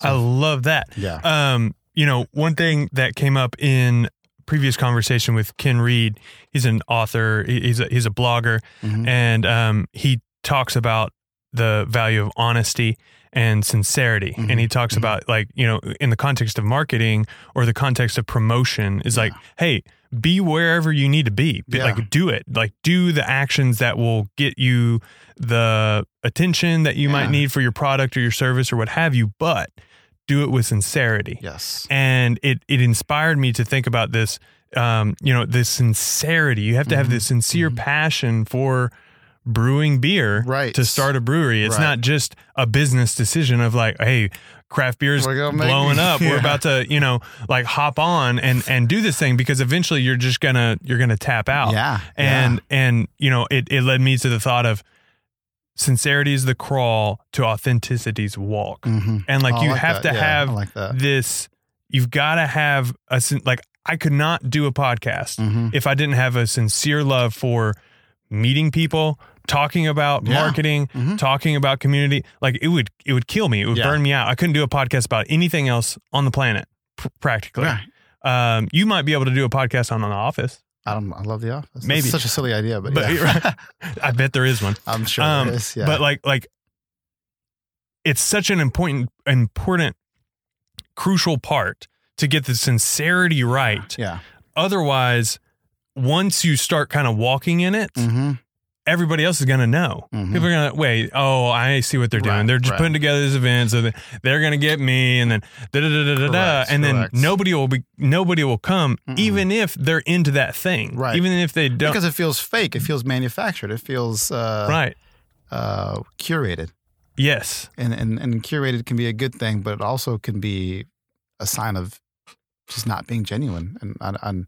i love that Yeah. Um, you know, one thing that came up in previous conversation with Ken Reed, he's an author, he's a, he's a blogger, Mhm. and um, he talks about the value of honesty and sincerity. Mhm. And he talks Mhm. about like, you know, in the context of marketing or the context of promotion is like, hey, be wherever you need to be. Be- Yeah. Like do it. Like do the actions that will get you the attention that you might need for your product or your service or what have you, but do it with sincerity Yes. and it it inspired me to think about this um you know this sincerity you have to have Mhm. this sincere Mhm. passion for brewing beer Right. to start a brewery. It's Right. not just a business decision of like, hey, craft beer's We're make- blowing up. We're about to, you know, like hop on and and do this thing because eventually you're just gonna you're gonna tap out. Yeah, And and you know, it it led me to the thought of sincerity is the crawl to authenticity's walk. hmm And like Oh, I you like have that. to Yeah, have like that. this you've got to have a sin- like I could not do a podcast hmm if I didn't have a sincere love for meeting people, talking about Yeah. marketing, Mhm. talking about community, like it would it would kill me. It would Yeah. burn me out. I couldn't do a podcast about anything else on the planet pr- practically. Right. Um, you might be able to do a podcast on an Office. I don't. I love The Office. It's Maybe. such a silly idea, but, But- yeah. I bet there is one. I'm sure Um, it is. Yeah. But like like it's such an important important crucial part to get the sincerity right. yeah. Otherwise, once you start kind of walking in it, hmm everybody else is going to know. Mhm. People are going to wait. Oh, I see what they're doing. Right, they're just right. putting together this event, so they're going to get me, and then da da da da da, da Correct, and then nobody will be nobody will come, Mm-mm. even if they're into that thing, Right. Even if they don't, Because it feels fake. It feels manufactured. It feels uh, right? uh, curated. Yes, And, and and curated can be a good thing, but it also can be a sign of just not being genuine. And and, and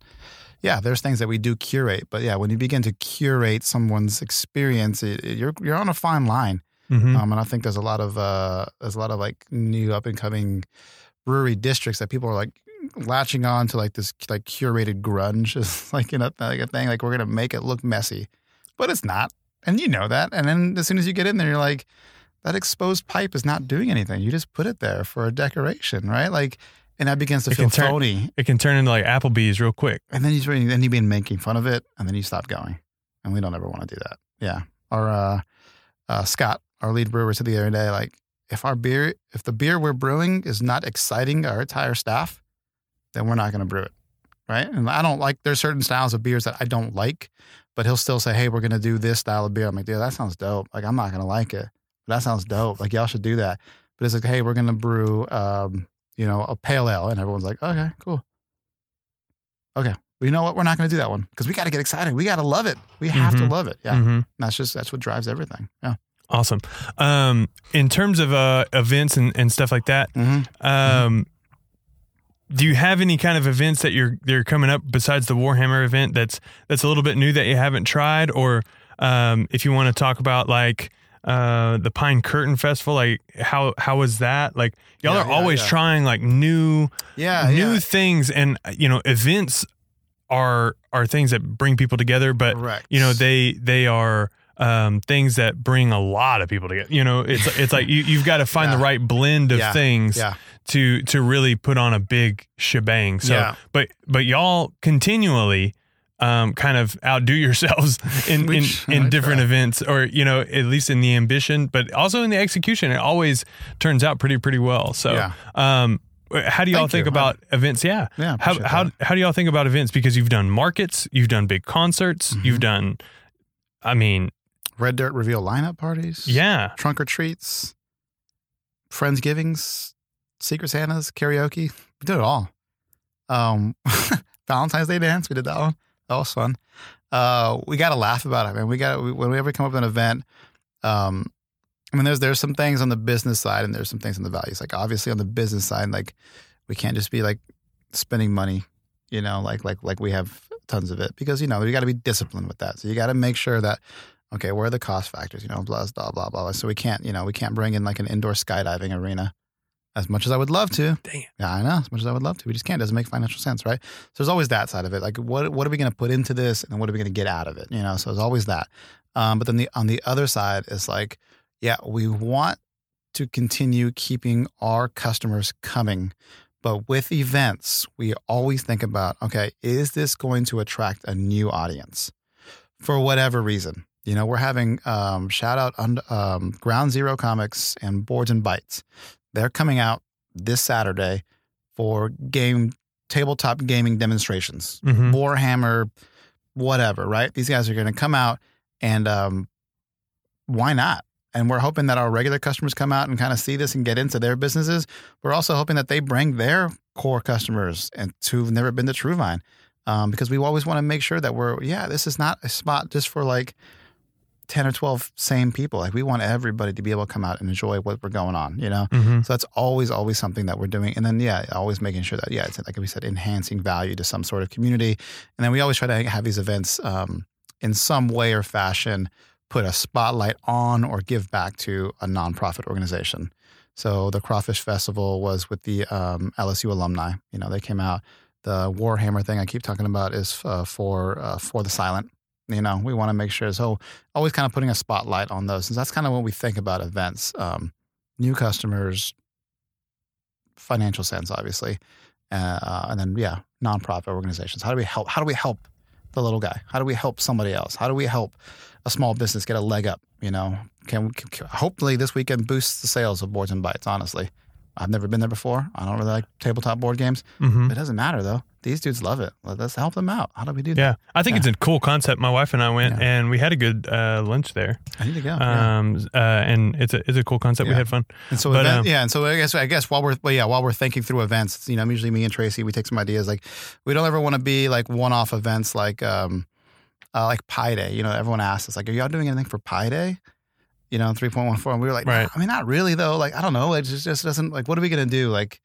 yeah, there's things that we do curate, but yeah, when you begin to curate someone's experience, it, it- you're you're on a fine line. Mhm. Um, and I think there's a lot of uh, there's a lot of like new up and coming brewery districts that people are like latching on to like this like curated grunge is like you know like a thing like we're gonna make it look messy, but it's not, and you know that. And then as soon as you get in there, you're like, that exposed pipe is not doing anything. You just put it there for a decoration, right? Like, and that begins to It feel turn- phony. it can turn into like Applebee's real quick. And then you then you been making fun of it, and then you stop going, and we don't ever want to do that. Yeah. Our uh, uh, Scott, our lead brewer, said the other day, like if our beer, if the beer we're brewing is not exciting our entire staff, then we're not going to brew it, right? And I don't like there's certain styles of beers that I don't like, but he'll still say, hey, we're going to do this style of beer. I'm like, dude, that sounds dope. Like I'm not going to like it, but that sounds dope. Like y'all should do that. But it's like, hey, we're going to brew, um, you know, a pale ale, and everyone's like, okay, cool. Okay, well, you know what? We're not going to do that one because we got to get excited. We got to love it. We have to Mhm. love it. Yeah, Mhm. that's just that's what drives everything. Yeah. Awesome. Um, in terms of uh, events and, and stuff like that, Mm-hmm. um, do you have any kind of events that you're they're coming up besides the Warhammer event that's that's a little bit new that you haven't tried, or um, if you want to talk about like uh, the Pine Curtain Festival, like how how was that? Like y'all Yeah, are yeah, always yeah. trying like new Yeah. new things, and you know events are are things that bring people together, but Correct. you know they they are um, things that bring a lot of people together. You know, it's it's like you you've got to find the right blend of things to to really put on a big shebang. So, but but y'all continually um, kind of outdo yourselves in in, in different try. events, or you know, at least in the ambition, but also in the execution. It always turns out pretty pretty well. So, Yeah. um, how do y'all Thank think you. about events? Yeah. Yeah. How how that. how do y'all think about events? Because you've done markets, you've done big concerts, Mhm. you've done, I mean, Red Dirt reveal lineup parties? yeah, Trunk or treats, friendsgivings, secret Santas, karaoke. We did it all. Um, Valentine's Day dance. We did that one. That was fun. Uh, we got to laugh about it, man. We got we, when we ever come up with an event. Um, I mean, there's there's some things on the business side, and there's some things on the values. Like obviously on the business side, like we can't just be like spending money, you know, like like like we have tons of it because you know you got to be disciplined with that. So you got to make sure that okay, where are the cost factors? You know, blah blah blah blah. So we can't you know we can't bring in like an indoor skydiving arena as much as I would love to. Dang it. Yeah, I know. As much as I would love to, we just can't. It doesn't make financial sense, right? So there's always that side of it. Like, what what are we going to put into this, and what are we going to get out of it? You know, so there's always that. Um, but then the on the other side is like, yeah, we want to continue keeping our customers coming, but with events, we always think about, okay, is this going to attract a new audience for whatever reason? You know, we're having um, shout out on um, Ground Zero Comics and Boards and Bites. They're coming out this Saturday for game tabletop gaming demonstrations. Mhm. Warhammer, whatever, right? These guys are going to come out and um, why not? And we're hoping that our regular customers come out and kind of see this and get into their businesses. We're also hoping that they bring their core customers and who've never been to TrueVine, um, because we always want to make sure that we're yeah, this is not a spot just for like 10 or 12 same people. Like we want everybody to be able to come out and enjoy what we're going on, you know? hmm So that's always, always something that we're doing. And then, yeah, always making sure that, yeah, it's like we said, enhancing value to some sort of community. And then we always try to have these events um, in some way or fashion, put a spotlight on or give back to a nonprofit organization. So the Crawfish Festival was with the um, LSU alumni. You know, they came out. The Warhammer thing I keep talking about is uh, for uh, for the silent. You know, we want to make sure. So always kind of putting a spotlight on those. And that's kind of what we think about events. Um, new customers, financial sense, obviously, uh, uh, and then yeah, nonprofit organizations. How do we help? How do we help the little guy? How do we help somebody else? How do we help a small business get a leg up? You know, can, can, hopefully this weekend boost the sales of boards and bites. Honestly, I've never been there before. I don't really like tabletop board games. hmm It doesn't matter though. These dudes love it. Let- Let's help them out. How do we do that? Yeah, I think Yeah. it's a cool concept. My wife and I went, Yeah. and we had a good uh, lunch there. I need to go. Um, uh, and it's a it's a cool concept. We had fun. And so, But, event, um, yeah, and so I guess I guess while we're well, yeah, while we're thinking through events, you know, usually me and Tracy we take some ideas. Like, we don't ever want to be like one-off events like um, uh, like Pi Day. You know, everyone asks us like, "Are y'all doing anything for Pi Day?" You know, three point one four, and we were like, Right. I mean, not really though. Like, I don't know. It just, just doesn't like. What are we gonna do? Like,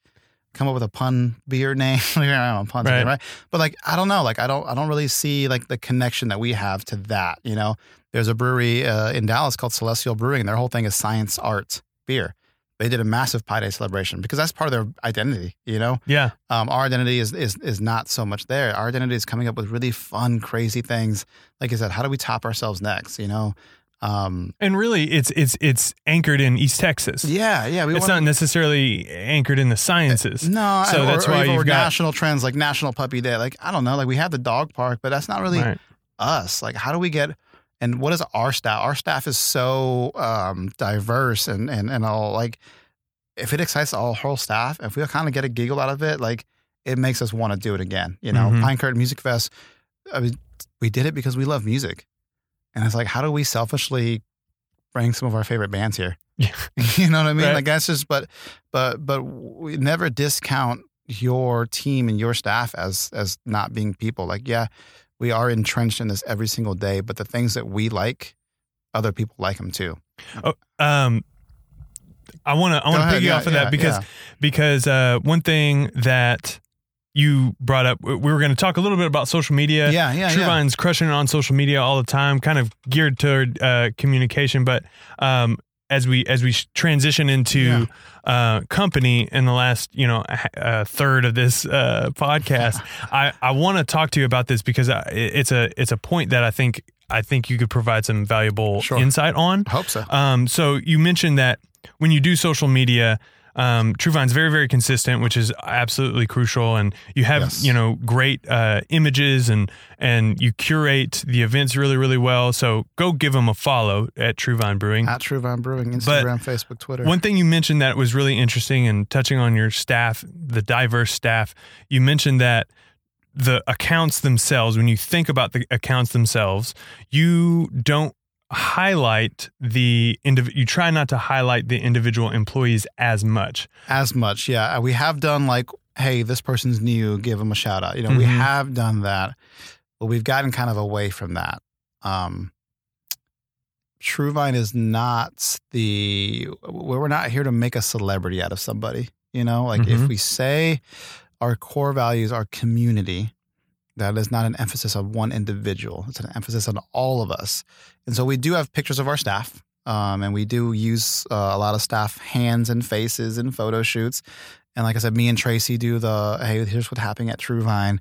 come up with a pun beer name? I don't know, puns, Right. right. right? But like, I don't know. Like, I don't, I don't really see like the connection that we have to that. You know, there's a brewery uh, in Dallas called Celestial Brewing, and their whole thing is science, art, beer. They did a massive Pi Day celebration because that's part of their identity. You know, Yeah, um, our identity is, is is not so much there. Our identity is coming up with really fun, crazy things. Like I said, how do we top ourselves next? You know, um, and really, it's it's it's anchored in East Texas. yeah, yeah. We it's not necessarily anchored in the sciences. No, So or, that's or, why you've got- national trends like National Puppy Day. Like I don't know, like we have the dog park, but that's not really Right. us. Like how do we get? And what is our staff? Our staff is so um, diverse and and and all like if it excites all whole staff, if we kind of get a giggle out of it, like it makes us want to do it again. You know, Mhm. Pine Curtain Music Fest. I mean, we did it because we love music, and it's like how do we selfishly bring some of our favorite bands here? Yeah. you know what I mean? Right. Like that's just, but, but, but we never discount your team and your staff as as not being people. Like, yeah, we are entrenched in this every single day, but the things that we like, other people like them too. Um, I want to I want to piggy yeah, off of that because yeah. because uh, one thing that you brought up, we were going to talk a little bit about social media. yeah, yeah, yeah. Crushing it on social media all the time, kind of geared toward uh, communication. But um, as we as we transition into uh, company in the last you know a, a third of this uh, podcast, I, I want to talk to you about this because I, it's a it's a point that I think I think you could provide some valuable Sure. insight on. I hope so. Um, so you mentioned that when you do social media, um, TrueVine's very, very consistent, which is absolutely crucial. And you have, Yes. you know, great uh, images and and you curate the events really, really well. So go give them a follow at TrueVine Brewing. At True Vine Brewing, But Instagram, Facebook, Twitter. One thing you mentioned that was really interesting and touching on your staff, the diverse staff, you mentioned that the accounts themselves, when you think about the accounts themselves, you don't highlight the indiv- you try not to highlight the individual employees as much. as much. Yeah, we have done like, hey, this person's new, give them a shout out. You know, we Mhm. have done that, but we've gotten kind of away from that. Um, TrueVine is not the we're not here to make a celebrity out of somebody. You know, like if Mhm. we say our core values are community, that is not an emphasis on one individual. It's an emphasis on all of us. And so we do have pictures of our staff. Um, and we do use uh, a lot of staff hands and faces in photo shoots. And like I said, me and Tracy do the hey, here's what's happening at TrueVine.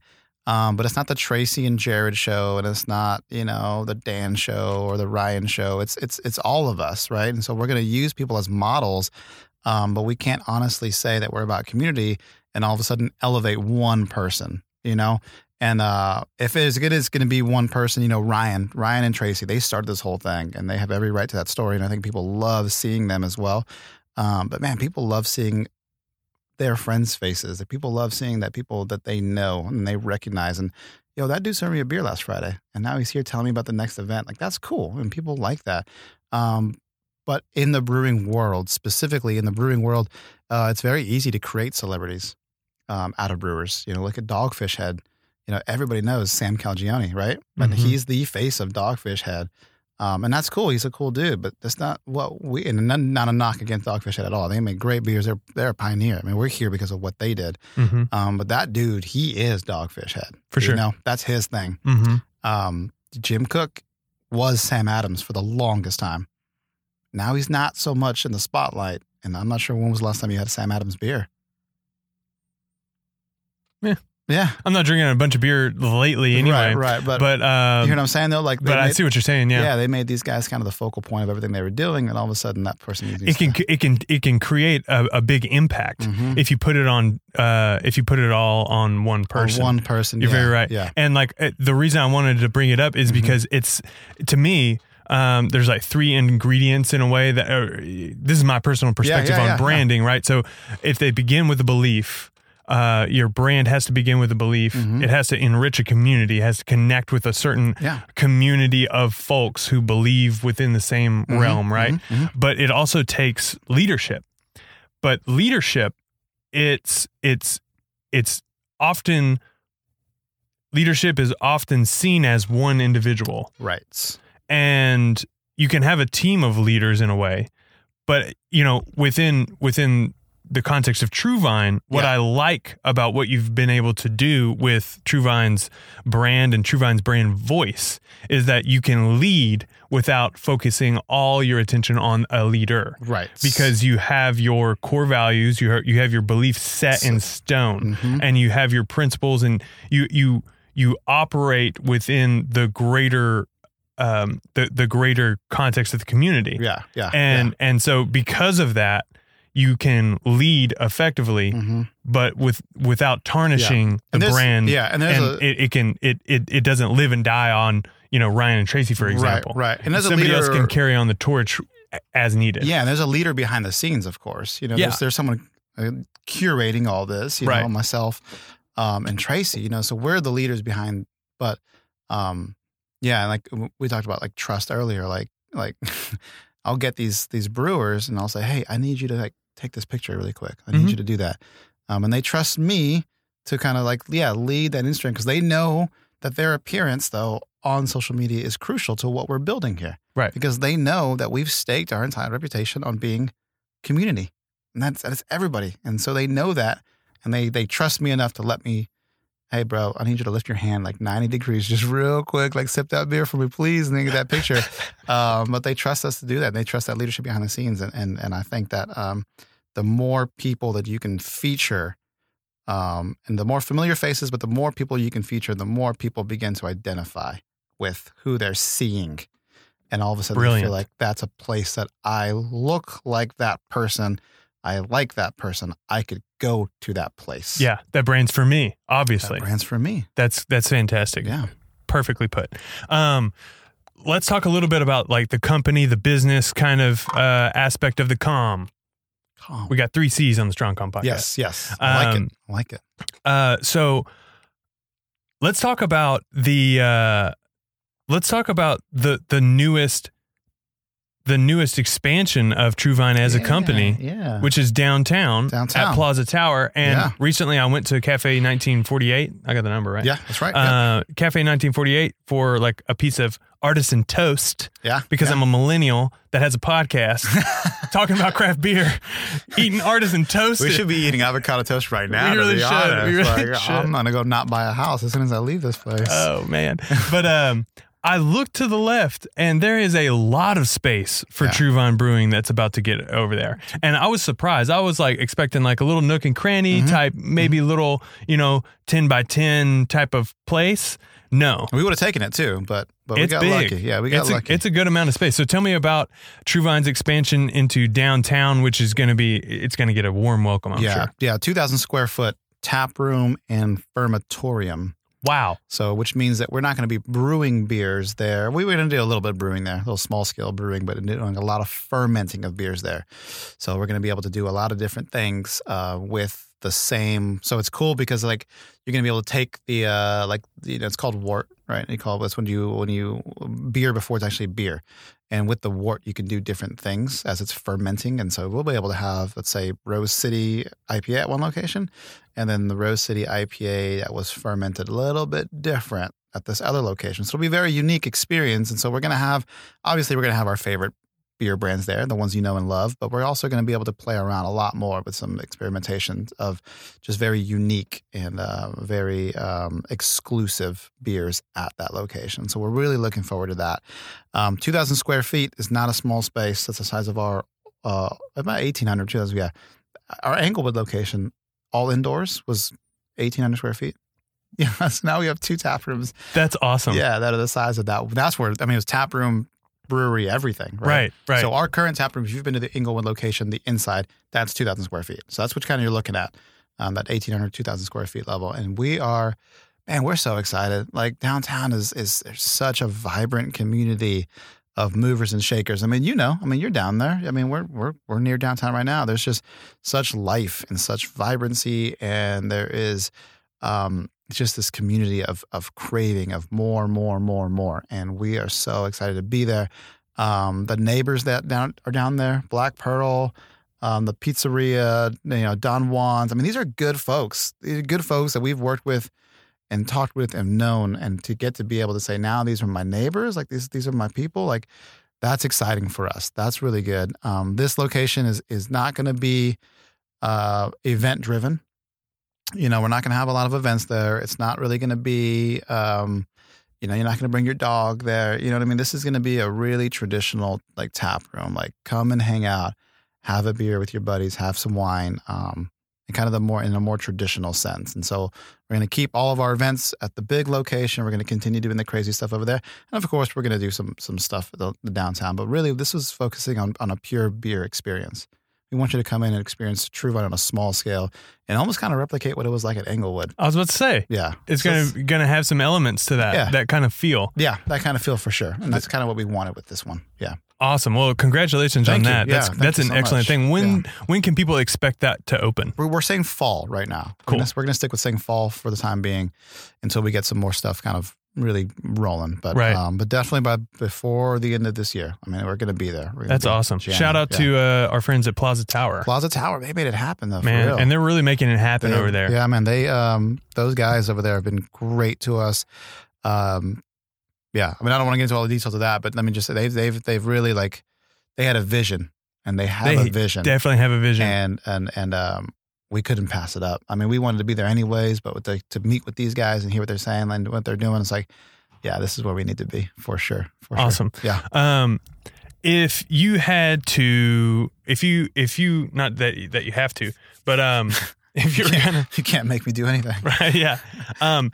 Um, but it's not the Tracy and Jared show, and it's not you know the Dan show or the Ryan show. It's it's it's all of us, right? And so we're going to use people as models, um, but we can't honestly say that we're about community and all of a sudden elevate one person, you know. And uh, if it is good, it's going to be one person. You know, Ryan, Ryan and Tracy, they started this whole thing, and they have every right to that story. And I think people love seeing them as well. Um, but man, people love seeing their friends' faces. That people love seeing that people that they know and they recognize. And yo, that dude served me a beer last Friday, and now he's here telling me about the next event. Like that's cool, and people like that. Um, but in the brewing world, specifically in the brewing world, uh, it's very easy to create celebrities um, out of brewers. You know, look at Dogfish Head. You know, everybody knows Sam Calagione, right? But Mhm. he's the face of Dogfish Head. Um, and that's cool. He's a cool dude, but that's not what we. And not, not a knock against Dogfish Head at all. They make great beers. They're they're a pioneer. I mean, we're here because of what they did. hmm Um, but that dude, he is Dogfish Head For You sure. know, that's his thing. hmm Um, Jim Koch was Sam Adams for the longest time. Now he's not so much in the spotlight. And I'm not sure when was the last time you had a Sam Adams beer. Yeah. Yeah. I'm not drinking a bunch of beer lately anyway. Right. Right. But, But um, you hear what I'm saying though? Like, they but I see what you're saying. yeah. Yeah. they made these guys kind of the focal point of everything they were doing, and all of a sudden that person It can it can it can create a, a big impact Mhm. if you put it on uh, if you put it all on one On person. one person. You're yeah, very right. Yeah. And like uh, the reason I wanted to bring it up is Mhm. because it's to me. Um, there's like three ingredients in a way that are, this is my personal perspective yeah, on yeah, yeah. branding, right? So if they begin with a belief, uh, your brand has to begin with a belief. Mhm. It has to enrich a community. It has to connect with a certain Yeah. community of folks who believe within the same Mhm, realm, right? mhm, mhm. But it also takes leadership. But leadership, it's it's it's often leadership is often seen as one individual Right. and you can have a team of leaders in a way but you know within within the context of Truevine, what Yeah. I like about what you've been able to do with Truevine's brand and Truevine's brand voice is that you can lead without focusing all your attention on a leader Right. because you have your core values, you you have your beliefs set in stone, Mhm. and you have your principles, and you you you operate within the greater um, the the greater context of the community, Yeah. Yeah. and and so because of that, you can lead effectively, yeah. Mhm. but with without tarnishing the brand. Yeah. And there's and a, it, it can it, it it doesn't live and die on you know Ryan and Tracy for example. Right. Right. And there's a Somebody leader, else can carry on the torch as needed. Yeah, and there's a leader behind the scenes, of course. You know, Yeah. there's, there's someone uh, curating all this. You Right. know, myself um, and Tracy. You know, so we're the leaders behind. But um, yeah, like we talked about like trust earlier. Like like I'll get these these brewers and I'll say, hey, I need you to like take this picture really quick. I need Mhm. you to do that, um, and they trust me to kind of like yeah lead that Instagram because they know that their appearance though on social media is crucial to what we're building here Right. because they know that we've staked our entire reputation on being community, and that's that's everybody. And so they know that, and they they trust me enough to let me, hey, bro, I need you to lift your hand like ninety degrees, just real quick, like sip that beer for me, please, and then get that picture. um, but they trust us to do that. And they trust that leadership behind the scenes, and and and I think that um, the more people that you can feature. Um, and the more familiar faces, but the more people you can feature, the more people begin to identify with who they're seeing and all of a sudden Brilliant. feel like that's a place that I look like that person. I like that person. I could go to that place. Yeah, that brand's for me, that obviously. brand's for me. That's that's fantastic. Yeah, Perfectly put. Um, let's talk a little bit about like the company, the business kind of uh, aspect of the com. calm. We got three C's on the Strong Com podcast. yes, yes, I like Um, it. I like it. Uh, so let's talk about the uh, let's talk about the the newest the newest expansion of Truevine as a company. yeah. Which is downtown, Downtown. at Plaza Tower, and Yeah. recently I went to Cafe 1948. I got the number right. yeah, that's right. yeah. uh, Cafe 1948 for like a piece of artisan toast yeah, because yeah. I'm a millennial that has a podcast talking about craft beer, eating artisan toast. We should be eating avocado toast right now. We really should. honest. We really Like, should. I'm gonna go not buy a house as soon as I leave this place. Oh man. But um I look to the left and there is a lot of space for Yeah. True Vine Brewing that's about to get over there. And I was surprised. I was like expecting like a little nook and cranny Mhm. type, maybe little, you know, 10 by 10 type of place. No. we would have taken it too, but but we got big. lucky. Yeah, we got it's lucky. A, it's a good amount of space. So tell me about True Vine's expansion into downtown, which is going to be, it's going to get a warm welcome, I'm yeah, sure. yeah, two thousand square foot tap room and fermentorium. Wow. So, which means that we're not going to be brewing beers there. We were going to do a little bit of brewing there, a little small scale brewing, but doing a lot of fermenting of beers there. So, we're going to be able to do a lot of different things uh, with the same. So, it's cool because like you're to be able to take the uh, like you know it's called wort, right? You call this when you when you beer before it's actually beer. And with the wort, you can do different things as it's fermenting. And so we'll be able to have, let's say, Rose City IPA at one location, and then the Rose City IPA that was fermented a little bit different at this other location. So it'll be a very unique experience. And so we're to have, obviously, we're to have our favorite beer brands there, the ones you know and love, but we're also going to be able to play around a lot more with some experimentation of just very unique and uh, very um, exclusive beers at that location. So we're really looking forward to that. Um, 2,000 square feet is not a small space. That's the size of our, uh, about 1,800, 2,000, yeah. Our Englewood location, all indoors, was 1,800 square feet. Yeah, so now we have two tap rooms. That's awesome. Yeah, that are the size of that. That's where I mean, it was tap room, brewery, everything. Right, Right, right. So our current tap room, if you've been to the Inglewood location, the inside, that's 2,000 square feet. So that's what kind of you're looking at, um, that 1,800, 2,000 square feet level. And we are, man, we're so excited. Like downtown is is there's such a vibrant community of movers and shakers. I mean, you know, I mean, you're down there. I mean, we're we're we're near downtown right now. There's just such life and such vibrancy, and there is um, just this community of of craving of more, more, more, more. And we are so excited to be there. Um, the neighbors that down are down there, Black Pearl, um, the pizzeria, you know, Don Juan's. I mean, these are good folks. These are good folks that we've worked with and talked with and known. And to get to be able to say, now these are my neighbors, like these these are my people, like that's exciting for us. That's really good. Um, this location is is not going to be uh, event driven. You know, we're not going to have a lot of events there. It's not really going to be, um, you know, you're not going to bring your dog there. You know what I mean? This is going to be a really traditional like tap room. Like, come and hang out, have a beer with your buddies, have some wine, um, and kind of the more in a more traditional sense. And so we're going to keep all of our events at the big location. We're going to continue doing the crazy stuff over there, and of course, we're going to do some some stuff at the, the downtown. But really, this was focusing on on a pure beer experience. We want you to come in and experience True Vine on a small scale and almost kind of replicate what it was like at Englewood. I was about to say Yeah. it's So gonna gonna have some elements to that Yeah. that kind of feel. yeah, that kind of feel for sure. And that's kind of what we wanted with this one. Yeah. Awesome. Well, congratulations Thank on you. that. Yeah, that's that's an so excellent much. thing. When when can people expect that to open? We're, we're saying fall right now. Cool. We're gonna stick with saying fall for the time being until we get some more stuff kind of really rolling. But Right. um, but definitely by before the end of this year. I mean, we're gonna be there. That's be awesome. jamming. Shout out Yeah. to uh, our friends at Plaza Tower. Plaza Tower. They made it happen though. for Man, and they're really making it happen They- over there. Yeah, man. They um those guys over there have been great to us. Um yeah. I mean I don't want to get into all the details of that, but let me just say they've they've they've really like they had a vision and they have They a vision. Definitely have a vision. And and and um we couldn't pass it up. I mean, we wanted to be there anyways, but with the, to meet with these guys and hear what they're saying and what they're doing, it's like, yeah, this is where we need to be for sure. For sure. Awesome. Yeah. Um, if you had to, if you, if you, not that that you have to, but um, if you're Yeah. gonna, You can't make me do anything. right? Yeah. Um,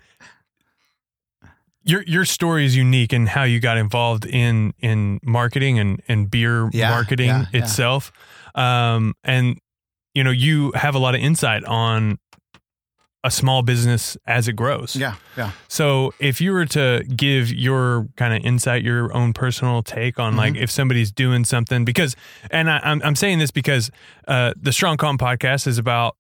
your your story is unique in how you got involved in in marketing and and beer Yeah, marketing yeah, yeah. itself. Um, and you know you have a lot of insight on a small business as it grows. Yeah. Yeah. So if you were to give your kind of insight, your own personal take on like Mm-hmm. if somebody's doing something, because, and I, I'm, I'm saying this because uh, the Strong Com podcast is about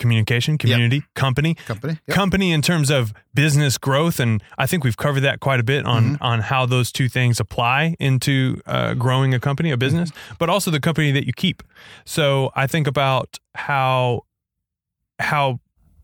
communication, community, company, Company. Yep. company in terms of business growth, and I think we've covered that quite a bit on Mm-hmm. on how those two things apply into uh, growing a company, a business, Mm-hmm. but also the company that you keep. So I think about how how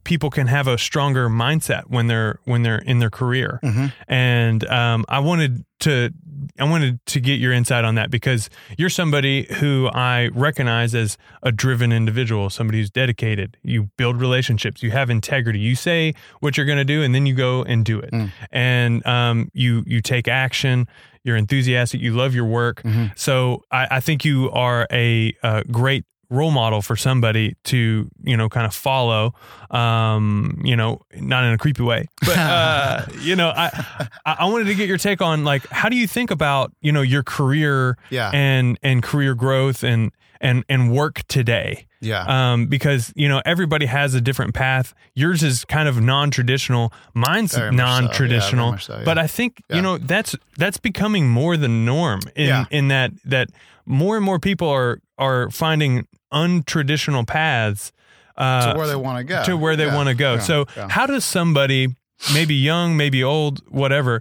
people can have a stronger mindset when they're when they're in their career. Mhm. and um, i wanted to i wanted to get your insight on that because you're somebody who i recognize as a driven individual somebody who's dedicated. You build relationships. You have integrity. You say what you're going to do and then you go and do it. Mm. and um, you you take action. You're enthusiastic. You love your work. Mhm. so I, I think you are a, uh great role model for somebody to you know kind of follow um you know not in a creepy way but uh you know i i wanted to get your take on like how do you think about you know your career Yeah. and and career growth and and and work today yeah. um because you know everybody has a different path yours is kind of non-traditional mine's Very much so. Yeah, non-traditional so, yeah. but i think Yeah. you know that's that's becoming more the norm in Yeah. in that that more and more people are are finding untraditional paths uh to where they want to go. to where they want to go. so, how does somebody, maybe young, maybe old, whatever,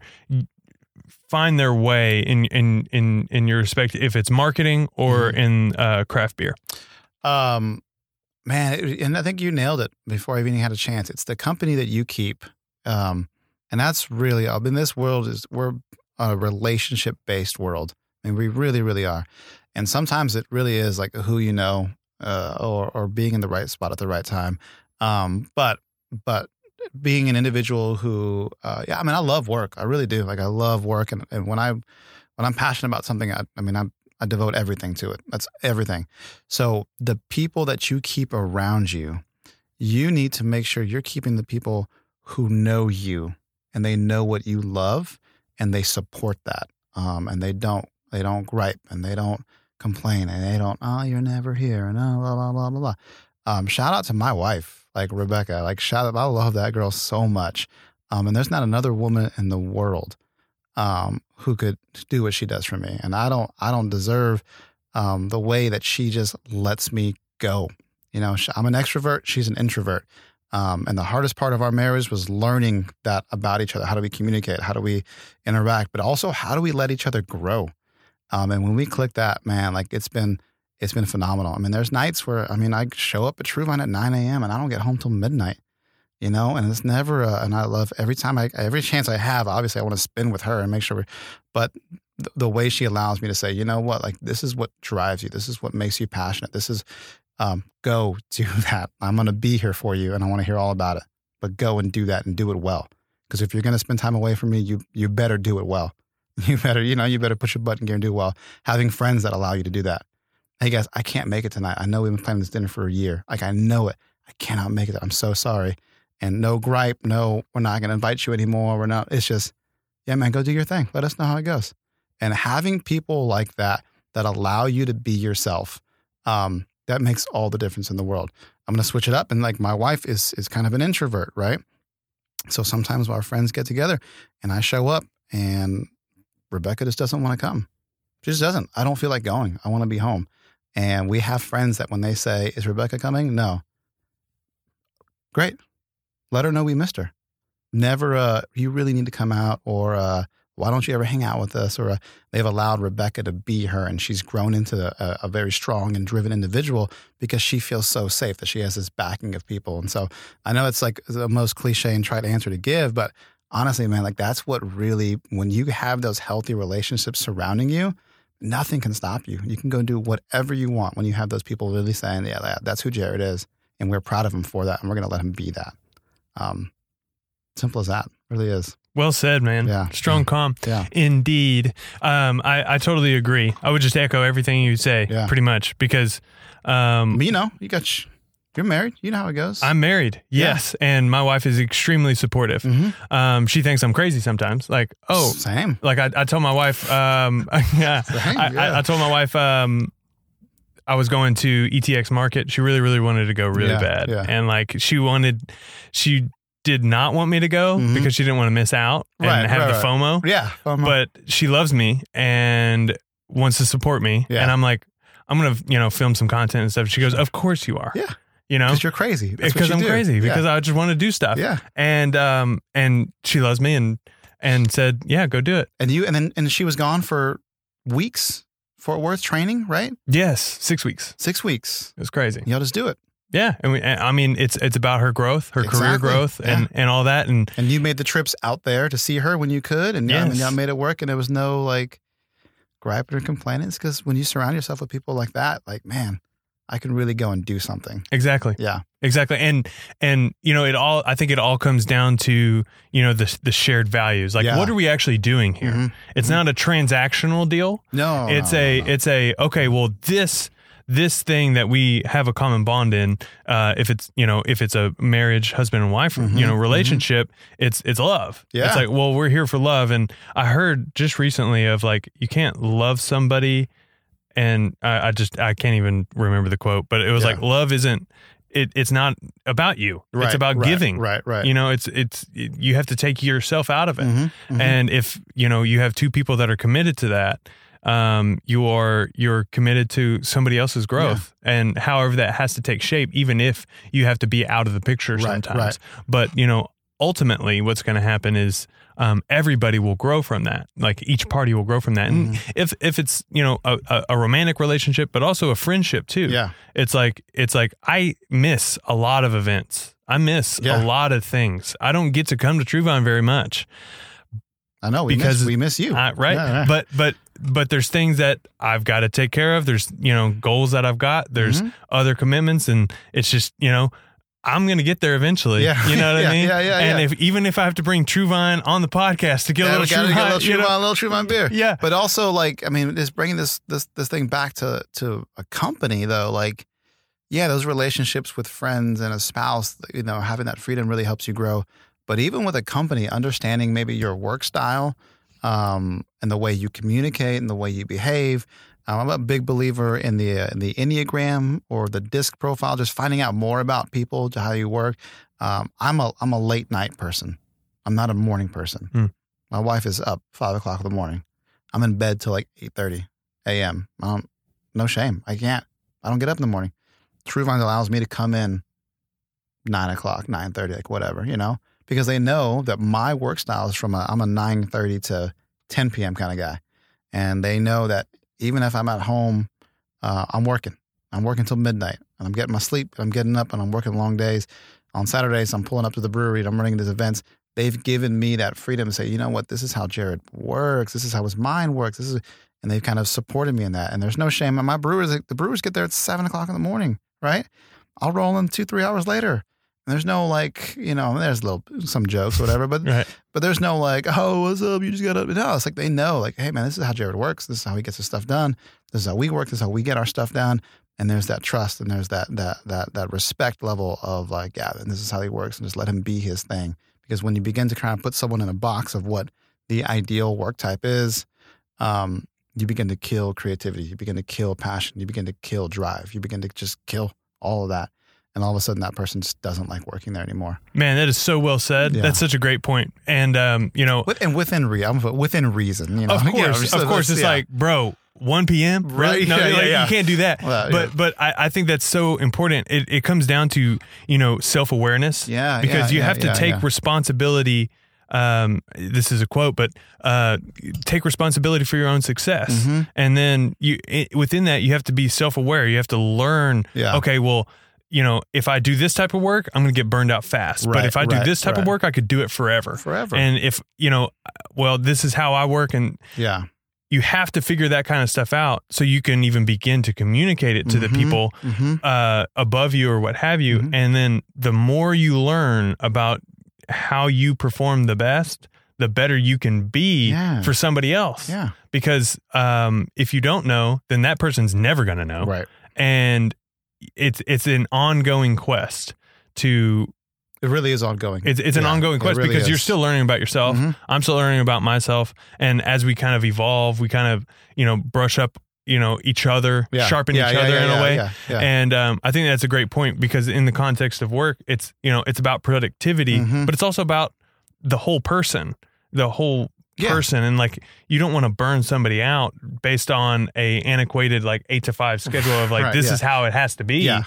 find their way in in in in your respect, if it's marketing or Mm-hmm. in uh, craft beer? Um, man, and I think you nailed it before I even had a chance. It's the company that you keep, um, And that's really, I mean, this world is, we're a relationship based world. I mean, we really, really are. And sometimes it really is like who you know uh, or, or being in the right spot at the right time. Um, but, but being an individual who, uh, yeah, I mean, I love work. I really do. Like, I love work. And, and when I, when I'm passionate about something, I, I mean, I'm, I devote everything to it. That's everything. So the people that you keep around you, you need to make sure you're keeping the people who know you and they know what you love and they support that. Um, and they don't they don't gripe and they don't complain and they don't oh you're never here and oh blah blah blah blah blah. Um, shout out to my wife like Rebecca like shout out I love that girl so much. Um, and there's not another woman in the world um, who could do what she does for me. And I don't I don't deserve um, the way that she just lets me go. You know, I'm an extrovert. She's an introvert. Um, and the hardest part of our marriage was learning that about each other. How do we communicate? How do we interact? But also, how do we let each other grow? Um, and when we click that, man, like it's been it's been phenomenal. I mean, there's nights where I mean, I show up at Truevine at 9 a.m. and I don't get home till midnight you know, and it's never, a, and I love every time I, every chance I have, obviously I want to spend with her and make sure, but the, the way she allows me to say, you know what, like this is what drives you. This is what makes you passionate. This is, um, go do that. I'm going to be here for you and I want to hear all about it, but go and do that and do it well. Because if you're going to spend time away from me, you, you better do it well. You better, you know, you better push a button gear and do well. Having friends that allow you to do that. Hey guys, I can't make it tonight. I know we've been planning this dinner for a year. Like I know it. I cannot make it. I'm so sorry and no gripe, no, we're not going to invite you anymore. We're not, it's just, yeah, man, go do your thing. Let us know how it goes. And having people like that, that allow you to be yourself, um, that makes all the difference in the world. I'm going to switch it up. And like my wife is, is kind of an introvert, right? So sometimes our friends get together and I show up and Rebecca just doesn't want to come. She just doesn't. I don't feel like going. I want to be home. And we have friends that when they say, Is Rebecca coming? No. Great let her know we missed her. Never, uh, you really need to come out, or uh, why don't you ever hang out with us? Or uh, they've allowed Rebecca to be her, and she's grown into a, a, very strong and driven individual because she feels so safe that she has this backing of people. And so I know it's like the most cliche and trite answer to give, but honestly, man, like that's what really, when you have those healthy relationships surrounding you, nothing can stop you. You can go do whatever you want when you have those people really saying, yeah, that's who Jared is. And we're proud of him for that. And we're going to let him be that. Um, simple as that. Really is. Well said, man. Yeah. Strong yeah. calm. Yeah. Indeed. Um, I, I totally agree. I would just echo everything you say yeah. pretty much because, um, you know, you got, sh- you're married. You know how it goes. I'm married. Yes. Yeah. And my wife is extremely supportive. Mm-hmm. Um, she thinks I'm crazy sometimes. Like, oh, same. Like I, I told my wife, um, yeah, same, I, yeah. I, I told my wife, um, I was going to ETX market. She really, really wanted to go really Yeah, bad. yeah. And like she wanted, she did not want me to go Mhm. because she didn't want to miss out and Right, have right, the right. FOMO. yeah. Um, But she loves me and wants to support me. Yeah. And I'm like, I'm gonna, you know, film some content and stuff. She goes, Of course you are. Yeah. You know? because you're crazy. That's what Because you I'm do. crazy. Because I just want to do stuff. yeah. And um and she loves me and and said, Yeah, go do it. And you, and then, and she was gone for weeks, Fort Worth training, right? Yes. Six weeks. Six weeks. It was crazy. Y'all just do it. Yeah, and we, I mean, it's it's about her growth, her career growth, and and all that, and And you made the trips out there to see her when you could, and yeah, Yes. y'all made it work, and there was no like griping or complaining. Because when you surround yourself with people like that, like man, I can really go and do something. exactly, Yeah, exactly, and and you know, it all. I think it all comes down to you know the the shared values. Like, Yeah. what are we actually doing here? Mhm. It's not a transactional deal. no, it's no, a no, no. it's a okay. Well, this this thing that we have a common bond in, uh, if it's you know if it's a marriage, husband and wife, Mhm, you know relationship, it's it's love. Yeah. it's like well, we're here for love, and I heard just recently of like you can't love somebody, and I, I just I can't even remember the quote, but it was Yeah. like love isn't it. It's not about you. Right, it's about right, giving. Right, right. You know, it's it's you have to take yourself out of it. Mhm, mhm. And if you know you have two people that are committed to that, um, you are you're committed to somebody else's growth, and however that has to take shape, even if you have to be out of the picture Right, sometimes. But you know, ultimately, what's going to happen is um, everybody will grow from that. Like each party will grow from that. And Mm-hmm. if if it's you know a, a, a romantic relationship, but also a friendship too. Yeah. It's like it's like I miss a lot of events. I miss Yeah. a lot of things. I don't get to come to True Vine very much. I know we Because miss, we miss you. Uh, right. Yeah, yeah. But but but there's things that I've got to take care of. There's you know goals that I've got. There's Mhm. other commitments, and it's just you know I'm gonna get there eventually. Yeah. You know what Yeah, I mean? yeah, yeah, And yeah. if even if I have to bring True Vine on the podcast to get Yeah, a little True Vine, get a little you true know? a little true wine beer. yeah, But also, like, I mean, just bringing this this this thing back to to a company though, like, yeah, those relationships with friends and a spouse, you know, having that freedom really helps you grow. But even with a company, understanding maybe your work style um, and the way you communicate and the way you behave. Um, I'm a big believer in the uh, in the enneagram or the disc profile, just finding out more about people, to how you work. Um, I'm a I'm a late night person. I'm not a morning person. Hmm. My wife is up five o'clock in the morning. I'm in bed till like eight thirty a.m. Um, no shame. I can't. I don't get up in the morning. True Vines allows me to come in nine o'clock, nine thirty, like whatever, you know, because they know that my work style is from a I'm a nine thirty to ten p.m. kind of guy, and they know that even if I'm at home, uh, I'm working. I'm working till midnight, and I'm getting my sleep. I'm getting up, and I'm working long days. On Saturdays, I'm pulling up to the brewery. and I'm running these events. They've given me that freedom to say, you know what, this is how Jared works. This is how his mind works. This is, and they've kind of supported me in that. And there's no shame. My brewers, the brewers get there at seven o'clock in the morning, right? I'll roll in two, three hours later. And there's no like, you know, there's little some jokes, whatever, but right. but there's no like, oh, what's up? You just got to no. It's like they know, like, hey man, this is how Jared works. This is how he gets his stuff done. This is how we work. This is how we get our stuff done. And there's that trust and there's that that that that respect level of like, yeah, and this is how he works, and just let him be his thing. Because when you begin to kind of put someone in a box of what the ideal work type is, um, you begin to kill creativity. You begin to kill passion. You begin to kill drive. You begin to just kill all of that. And all of a sudden, that person just doesn't like working there anymore. Man, that is so well said. Yeah. That's such a great point. And um, you know, With, and within re- I'm within reason, you know. of course, Yeah, so of course, it's yeah. like, bro, 1 p.m. Right, No, like, you can't do that. Well, but but I, I think that's so important. It it comes down to you know self awareness. Yeah, because you have to take responsibility. Um, this is a quote, but uh, take responsibility for your own success, Mhm. and then you i within that you have to be self aware. You have to learn. Yeah. Okay, well. You know, if I do this type of work, I'm going to get burned out fast. but if I do this type of work, I could do it forever. forever. And if, you know, well, this is how I work and yeah, you have to figure that kind of stuff out so you can even begin to communicate it to the Mhm. people hmm uh, above you or what have you. Mhm. And then the more you learn about how you perform the best, the better you can be Yeah. for somebody else. yeah, Because um, if you don't know, then that person's never going to know. right. And it's it's an ongoing quest to It really is ongoing. it's it's an ongoing quest really because you're still learning about yourself. Mhm. I'm still learning about myself. And as we kind of evolve, we kind of, you know, brush up, you know, each other, Yeah. sharpen Yeah, each yeah, other yeah, in yeah, a way. Yeah, yeah. And um, I think that's a great point because in the context of work, it's, you know, it's about productivity, Mhm. but it's also about the whole person, the whole Yeah. person. And like, you don't want to burn somebody out based on a antiquated, like eight to five schedule of like, Right, this yeah. is how it has to be. Yeah.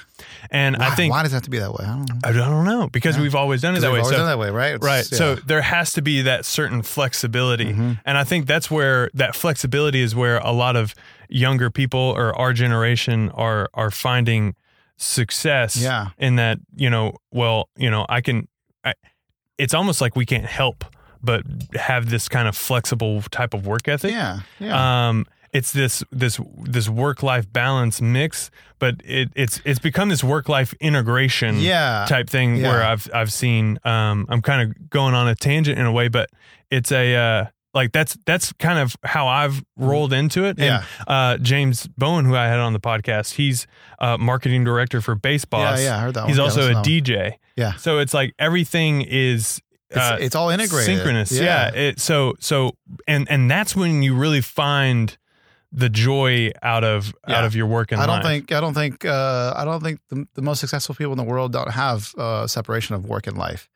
And why, I think, why does it have to be that way? I don't know. I don't know because Yeah. we've always done it that way. always So, done that way, right? It's- Right. So there has to be that certain flexibility. Mhm. And I think that's where that flexibility is where a lot of younger people or our generation are are finding success Yeah. in that, you know, well, you know, I can I, it's almost like we can't help but have this kind of flexible type of work ethic. yeah, yeah. Um it's this this this work life balance mix, but it, it's it's become this work life integration yeah. type thing Yeah. where I've I've seen um I'm kind of going on a tangent in a way, but it's a uh like that's that's kind of how I've rolled into it. Yeah. And uh James Bowen, who I had on the podcast, he's uh marketing director for Base Boss. Yeah, yeah, I heard that He's one. Also listen a DJ. Yeah. So it's like everything is It's, uh, it's all integrated. synchronous. Yeah. It, so so and and that's when you really find the joy out of out of your work and I don't life. think I don't think uh, I don't think the, the most successful people in the world don't have uh, separation of work and life.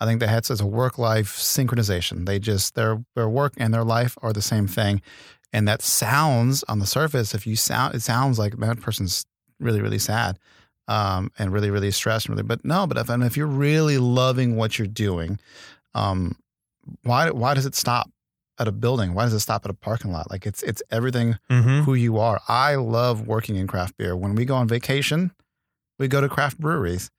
I think they had as a work life synchronization. They just their their work and their life are the same thing, and that sounds on the surface. If you sound, it sounds like that person's really really sad. Um, and really, really stressed. And really, but no, but if, and if you're really loving what you're doing, um, why why does it stop at a building? Why does it stop at a parking lot? Like it's it's everything Mm-hmm. who you are. I love working in craft beer. When we go on vacation, we go to craft breweries.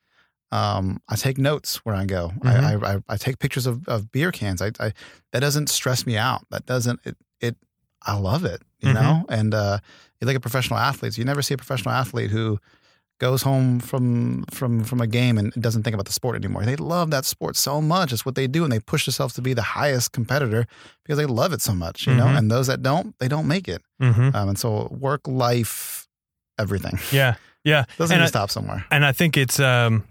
Um, I take notes where I go. I, I, I I take pictures of, of beer cans. I, I that doesn't stress me out. That doesn't it it I love it, you Mhm. know? And uh you look at professional athletes, you never see a professional athlete who goes home from from from a game and doesn't think about the sport anymore. They love that sport so much. It's what they do and they push themselves to be the highest competitor because they love it so much, you know? Mhm. And those that don't, they don't make it. Mm-hmm. Um, and so work, life, everything Yeah. Yeah. doesn't And I- stop somewhere. And I think it's um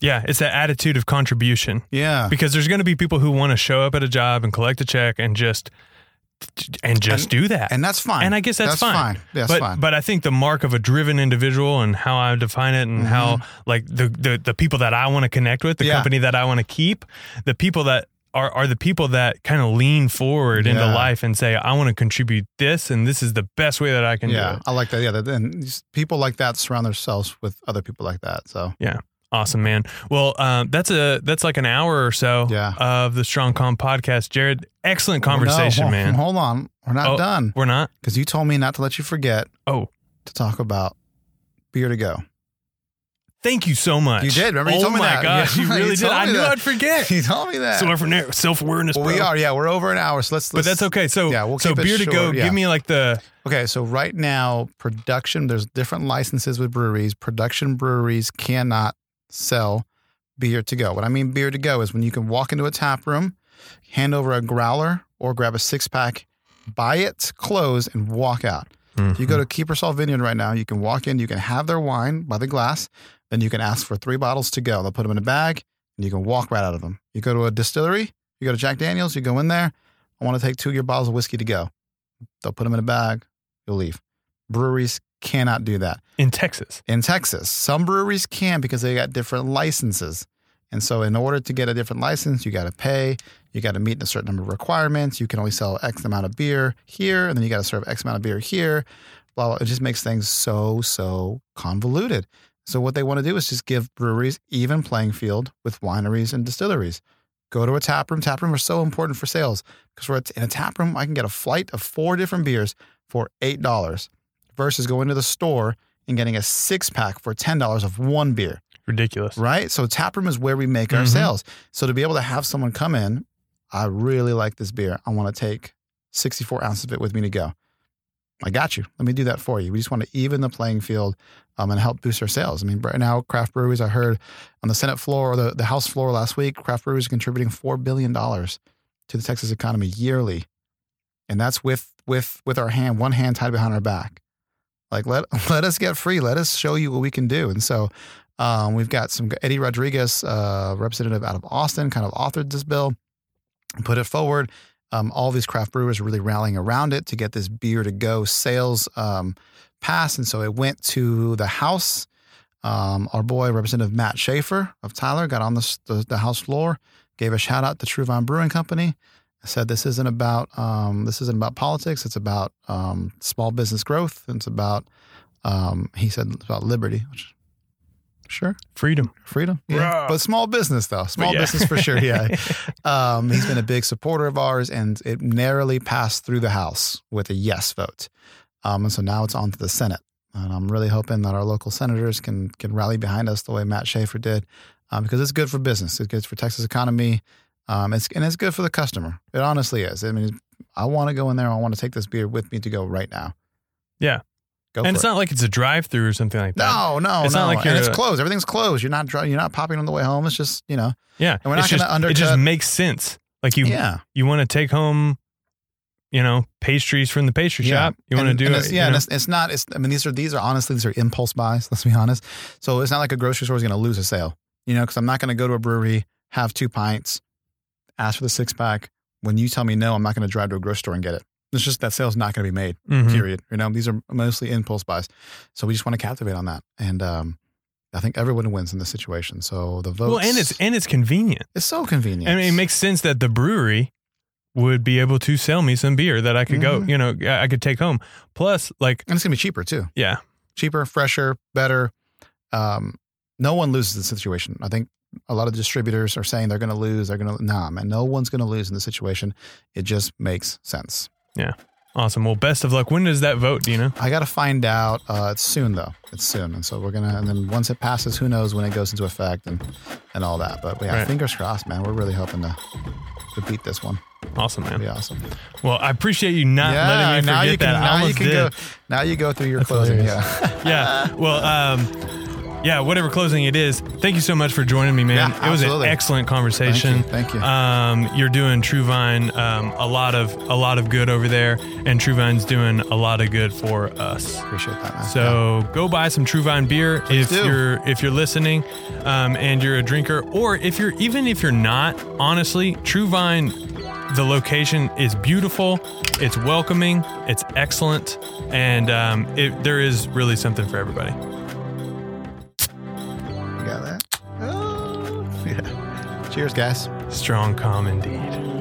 yeah, it's that attitude of contribution. Yeah. Because there's going to be people who want to show up at a job and collect a check and just and just And- do that. And that's fine. And I guess that's, fine. That's but fine. but I think the mark of a driven individual and how I define it and how like the the, the people that I want to connect with, the Mm-hmm. Yeah. company that I want to keep, the people that are, are the people that kind of lean forward into life and say, I want to contribute this and this is the best way that I can do yeah, it. I like that. Yeah, that- and people like that surround themselves with other people like that. So Awesome, man. Well, um, that's a that's like an hour or so Yeah. of the Strong Com podcast. Jared, excellent No, conversation, hold- man. Hold on, we're not Oh. done We're not. because you told me not to let you forget Oh, to talk about beer to go. thank you so much. You did. Remember you oh told me my that. gosh, Yeah, you you really did. I knew that. I'd forget. you told me that. So Self awareness, well, we are. Yeah, we're over an hour, so let's. But let's that's okay. So, Yeah, we'll so keep it beer to go. yeah. Give me like the Okay, so right now, production, there's different licenses with breweries. Production breweries cannot sell beer to go. What I mean beer to go is when you can walk into a tap room, hand over a growler or grab a six pack, buy it, close, and walk out. If you go mm-hmm. to Kiepersol Vineyard right now, you can walk in, you can have their wine by the glass, then you can ask for three bottles to go. They'll put them in a bag and you can walk right out of them. You go to a distillery, you go to Jack Daniels, you go in there, I want to take two of your bottles of whiskey to go. They'll put them in a bag, you'll leave. Breweries cannot do that. in Texas. In Texas, some breweries can because they got different licenses. And so, in order to get a different license, you got to pay, you got to meet a certain number of requirements. You can only sell X amount of beer here, and then you got to serve X amount of beer here. Blah, blah. It just makes things so, so convoluted. So, what they want to do is just give breweries even playing field with wineries and distilleries. Go to a tap room. Tap room are so important for sales because we're in a tap room, I can get a flight of four different beers for $8 versus going to the store and getting a six pack for $10 of one beer, Ridiculous. right? So taproom is where we make our Mhm. sales. So to be able to have someone come in, I really like this beer. I want to take 64 ounces of it with me to go. I got you. Let me do that for you. We just want to even the playing field um, and help boost our sales. I mean, right now, craft breweries, I heard on the Senate floor or the, the House floor last week, craft breweries are contributing $4 billion to the Texas economy yearly. And that's with with with our hand, one hand tied behind our back. Like let let us get free. Let us show you what we can do. And so um, we've got some Eddie Rodriguez, uh, representative out of Austin, kind of authored this bill, put it forward. Um, all these craft brewers are really rallying around it to get this beer to go sales um, passed. And so it went to the House. Um, our boy, Representative Matt Schaefer of Tyler, got on the, the, the House floor, gave a shout out to True Vine Brewing Company, said this isn't about um, this isn't about politics. It's about um, small business growth. It's about um, he said it's about liberty. Which, sure, Freedom. freedom, yeah, Rah. but small business though. Small yeah. business for sure. Yeah, um, he's been a big supporter of ours, and it narrowly passed through the House with a yes vote. Um, and so now it's on to the Senate, and I'm really hoping that our local senators can can rally behind us the way Matt Schaefer did, um, because it's good for business. It's good for Texas economy. Um, it's and it's good for the customer. It honestly is. I mean, I want to go in there. I want to take this beer with me to go right now. Yeah. go and it's it. not like it's a drive through or something like that. No, no, It's no. not like and it's closed. Everything's closed. You're not dri- you're not popping on the way home. It's just you know. Yeah. And we're not gonna undercut- It just makes sense. Like you Yeah, you want to take home, you know, pastries from the pastry yeah. shop. You want to do and it. it's- Yeah, know? it's, it's not. It's. I mean, these are these are honestly these are impulse buys. Let's be honest. So it's not like a grocery store is going to lose a sale. You know, because I'm not going to go to a brewery, have two pints, ask for the six pack. When you tell me no, I'm not going to drive to a grocery store and get it. It's just that sale's not going to be made. Mhm. Period. You know, these are mostly impulse buys. So we just want to captivate on that, and um, I think everyone wins in this situation. So the vote. Well, and it's and it's convenient. it's so convenient. I mean, it makes sense that the brewery would be able to sell me some beer that I could go, Mhm. you know, I I could take home. Plus, like, and it's gonna be cheaper too. yeah, Cheaper, fresher, better. um, no one loses the situation. I think a lot of distributors are saying they're going to lose. They're going to nah, man. No one's going to lose in the situation. It just makes sense. Yeah. Awesome. Well, best of luck. When does that vote? Do you know? I got to find out. Uh, it's soon though. It's soon, and so we're gonna. And then once it passes, who knows when it goes into effect and and all that. But yeah, Right. fingers crossed, man. We're really hoping to to beat this one. Awesome, man. be awesome. Well, I appreciate you not letting me now forget you can that. Now you can did. go now you go through your That's closing. hilarious. Yeah. yeah. Well, um, yeah, whatever closing it is, thank you so much for joining me, man. Yeah, it was an excellent conversation. Thank you. Thank you. Um, you're doing True Vine um, a lot of a lot of good over there, and True Vine's doing a lot of good for us. Appreciate that, man. So go buy some True Vine beer if do. you're if you're listening, um, and you're a drinker, or if you're even if you're not. Honestly, True Vine, the location is beautiful. It's welcoming. It's excellent, and um, it, there is really something for everybody. Cheers, guys. Strong Com indeed.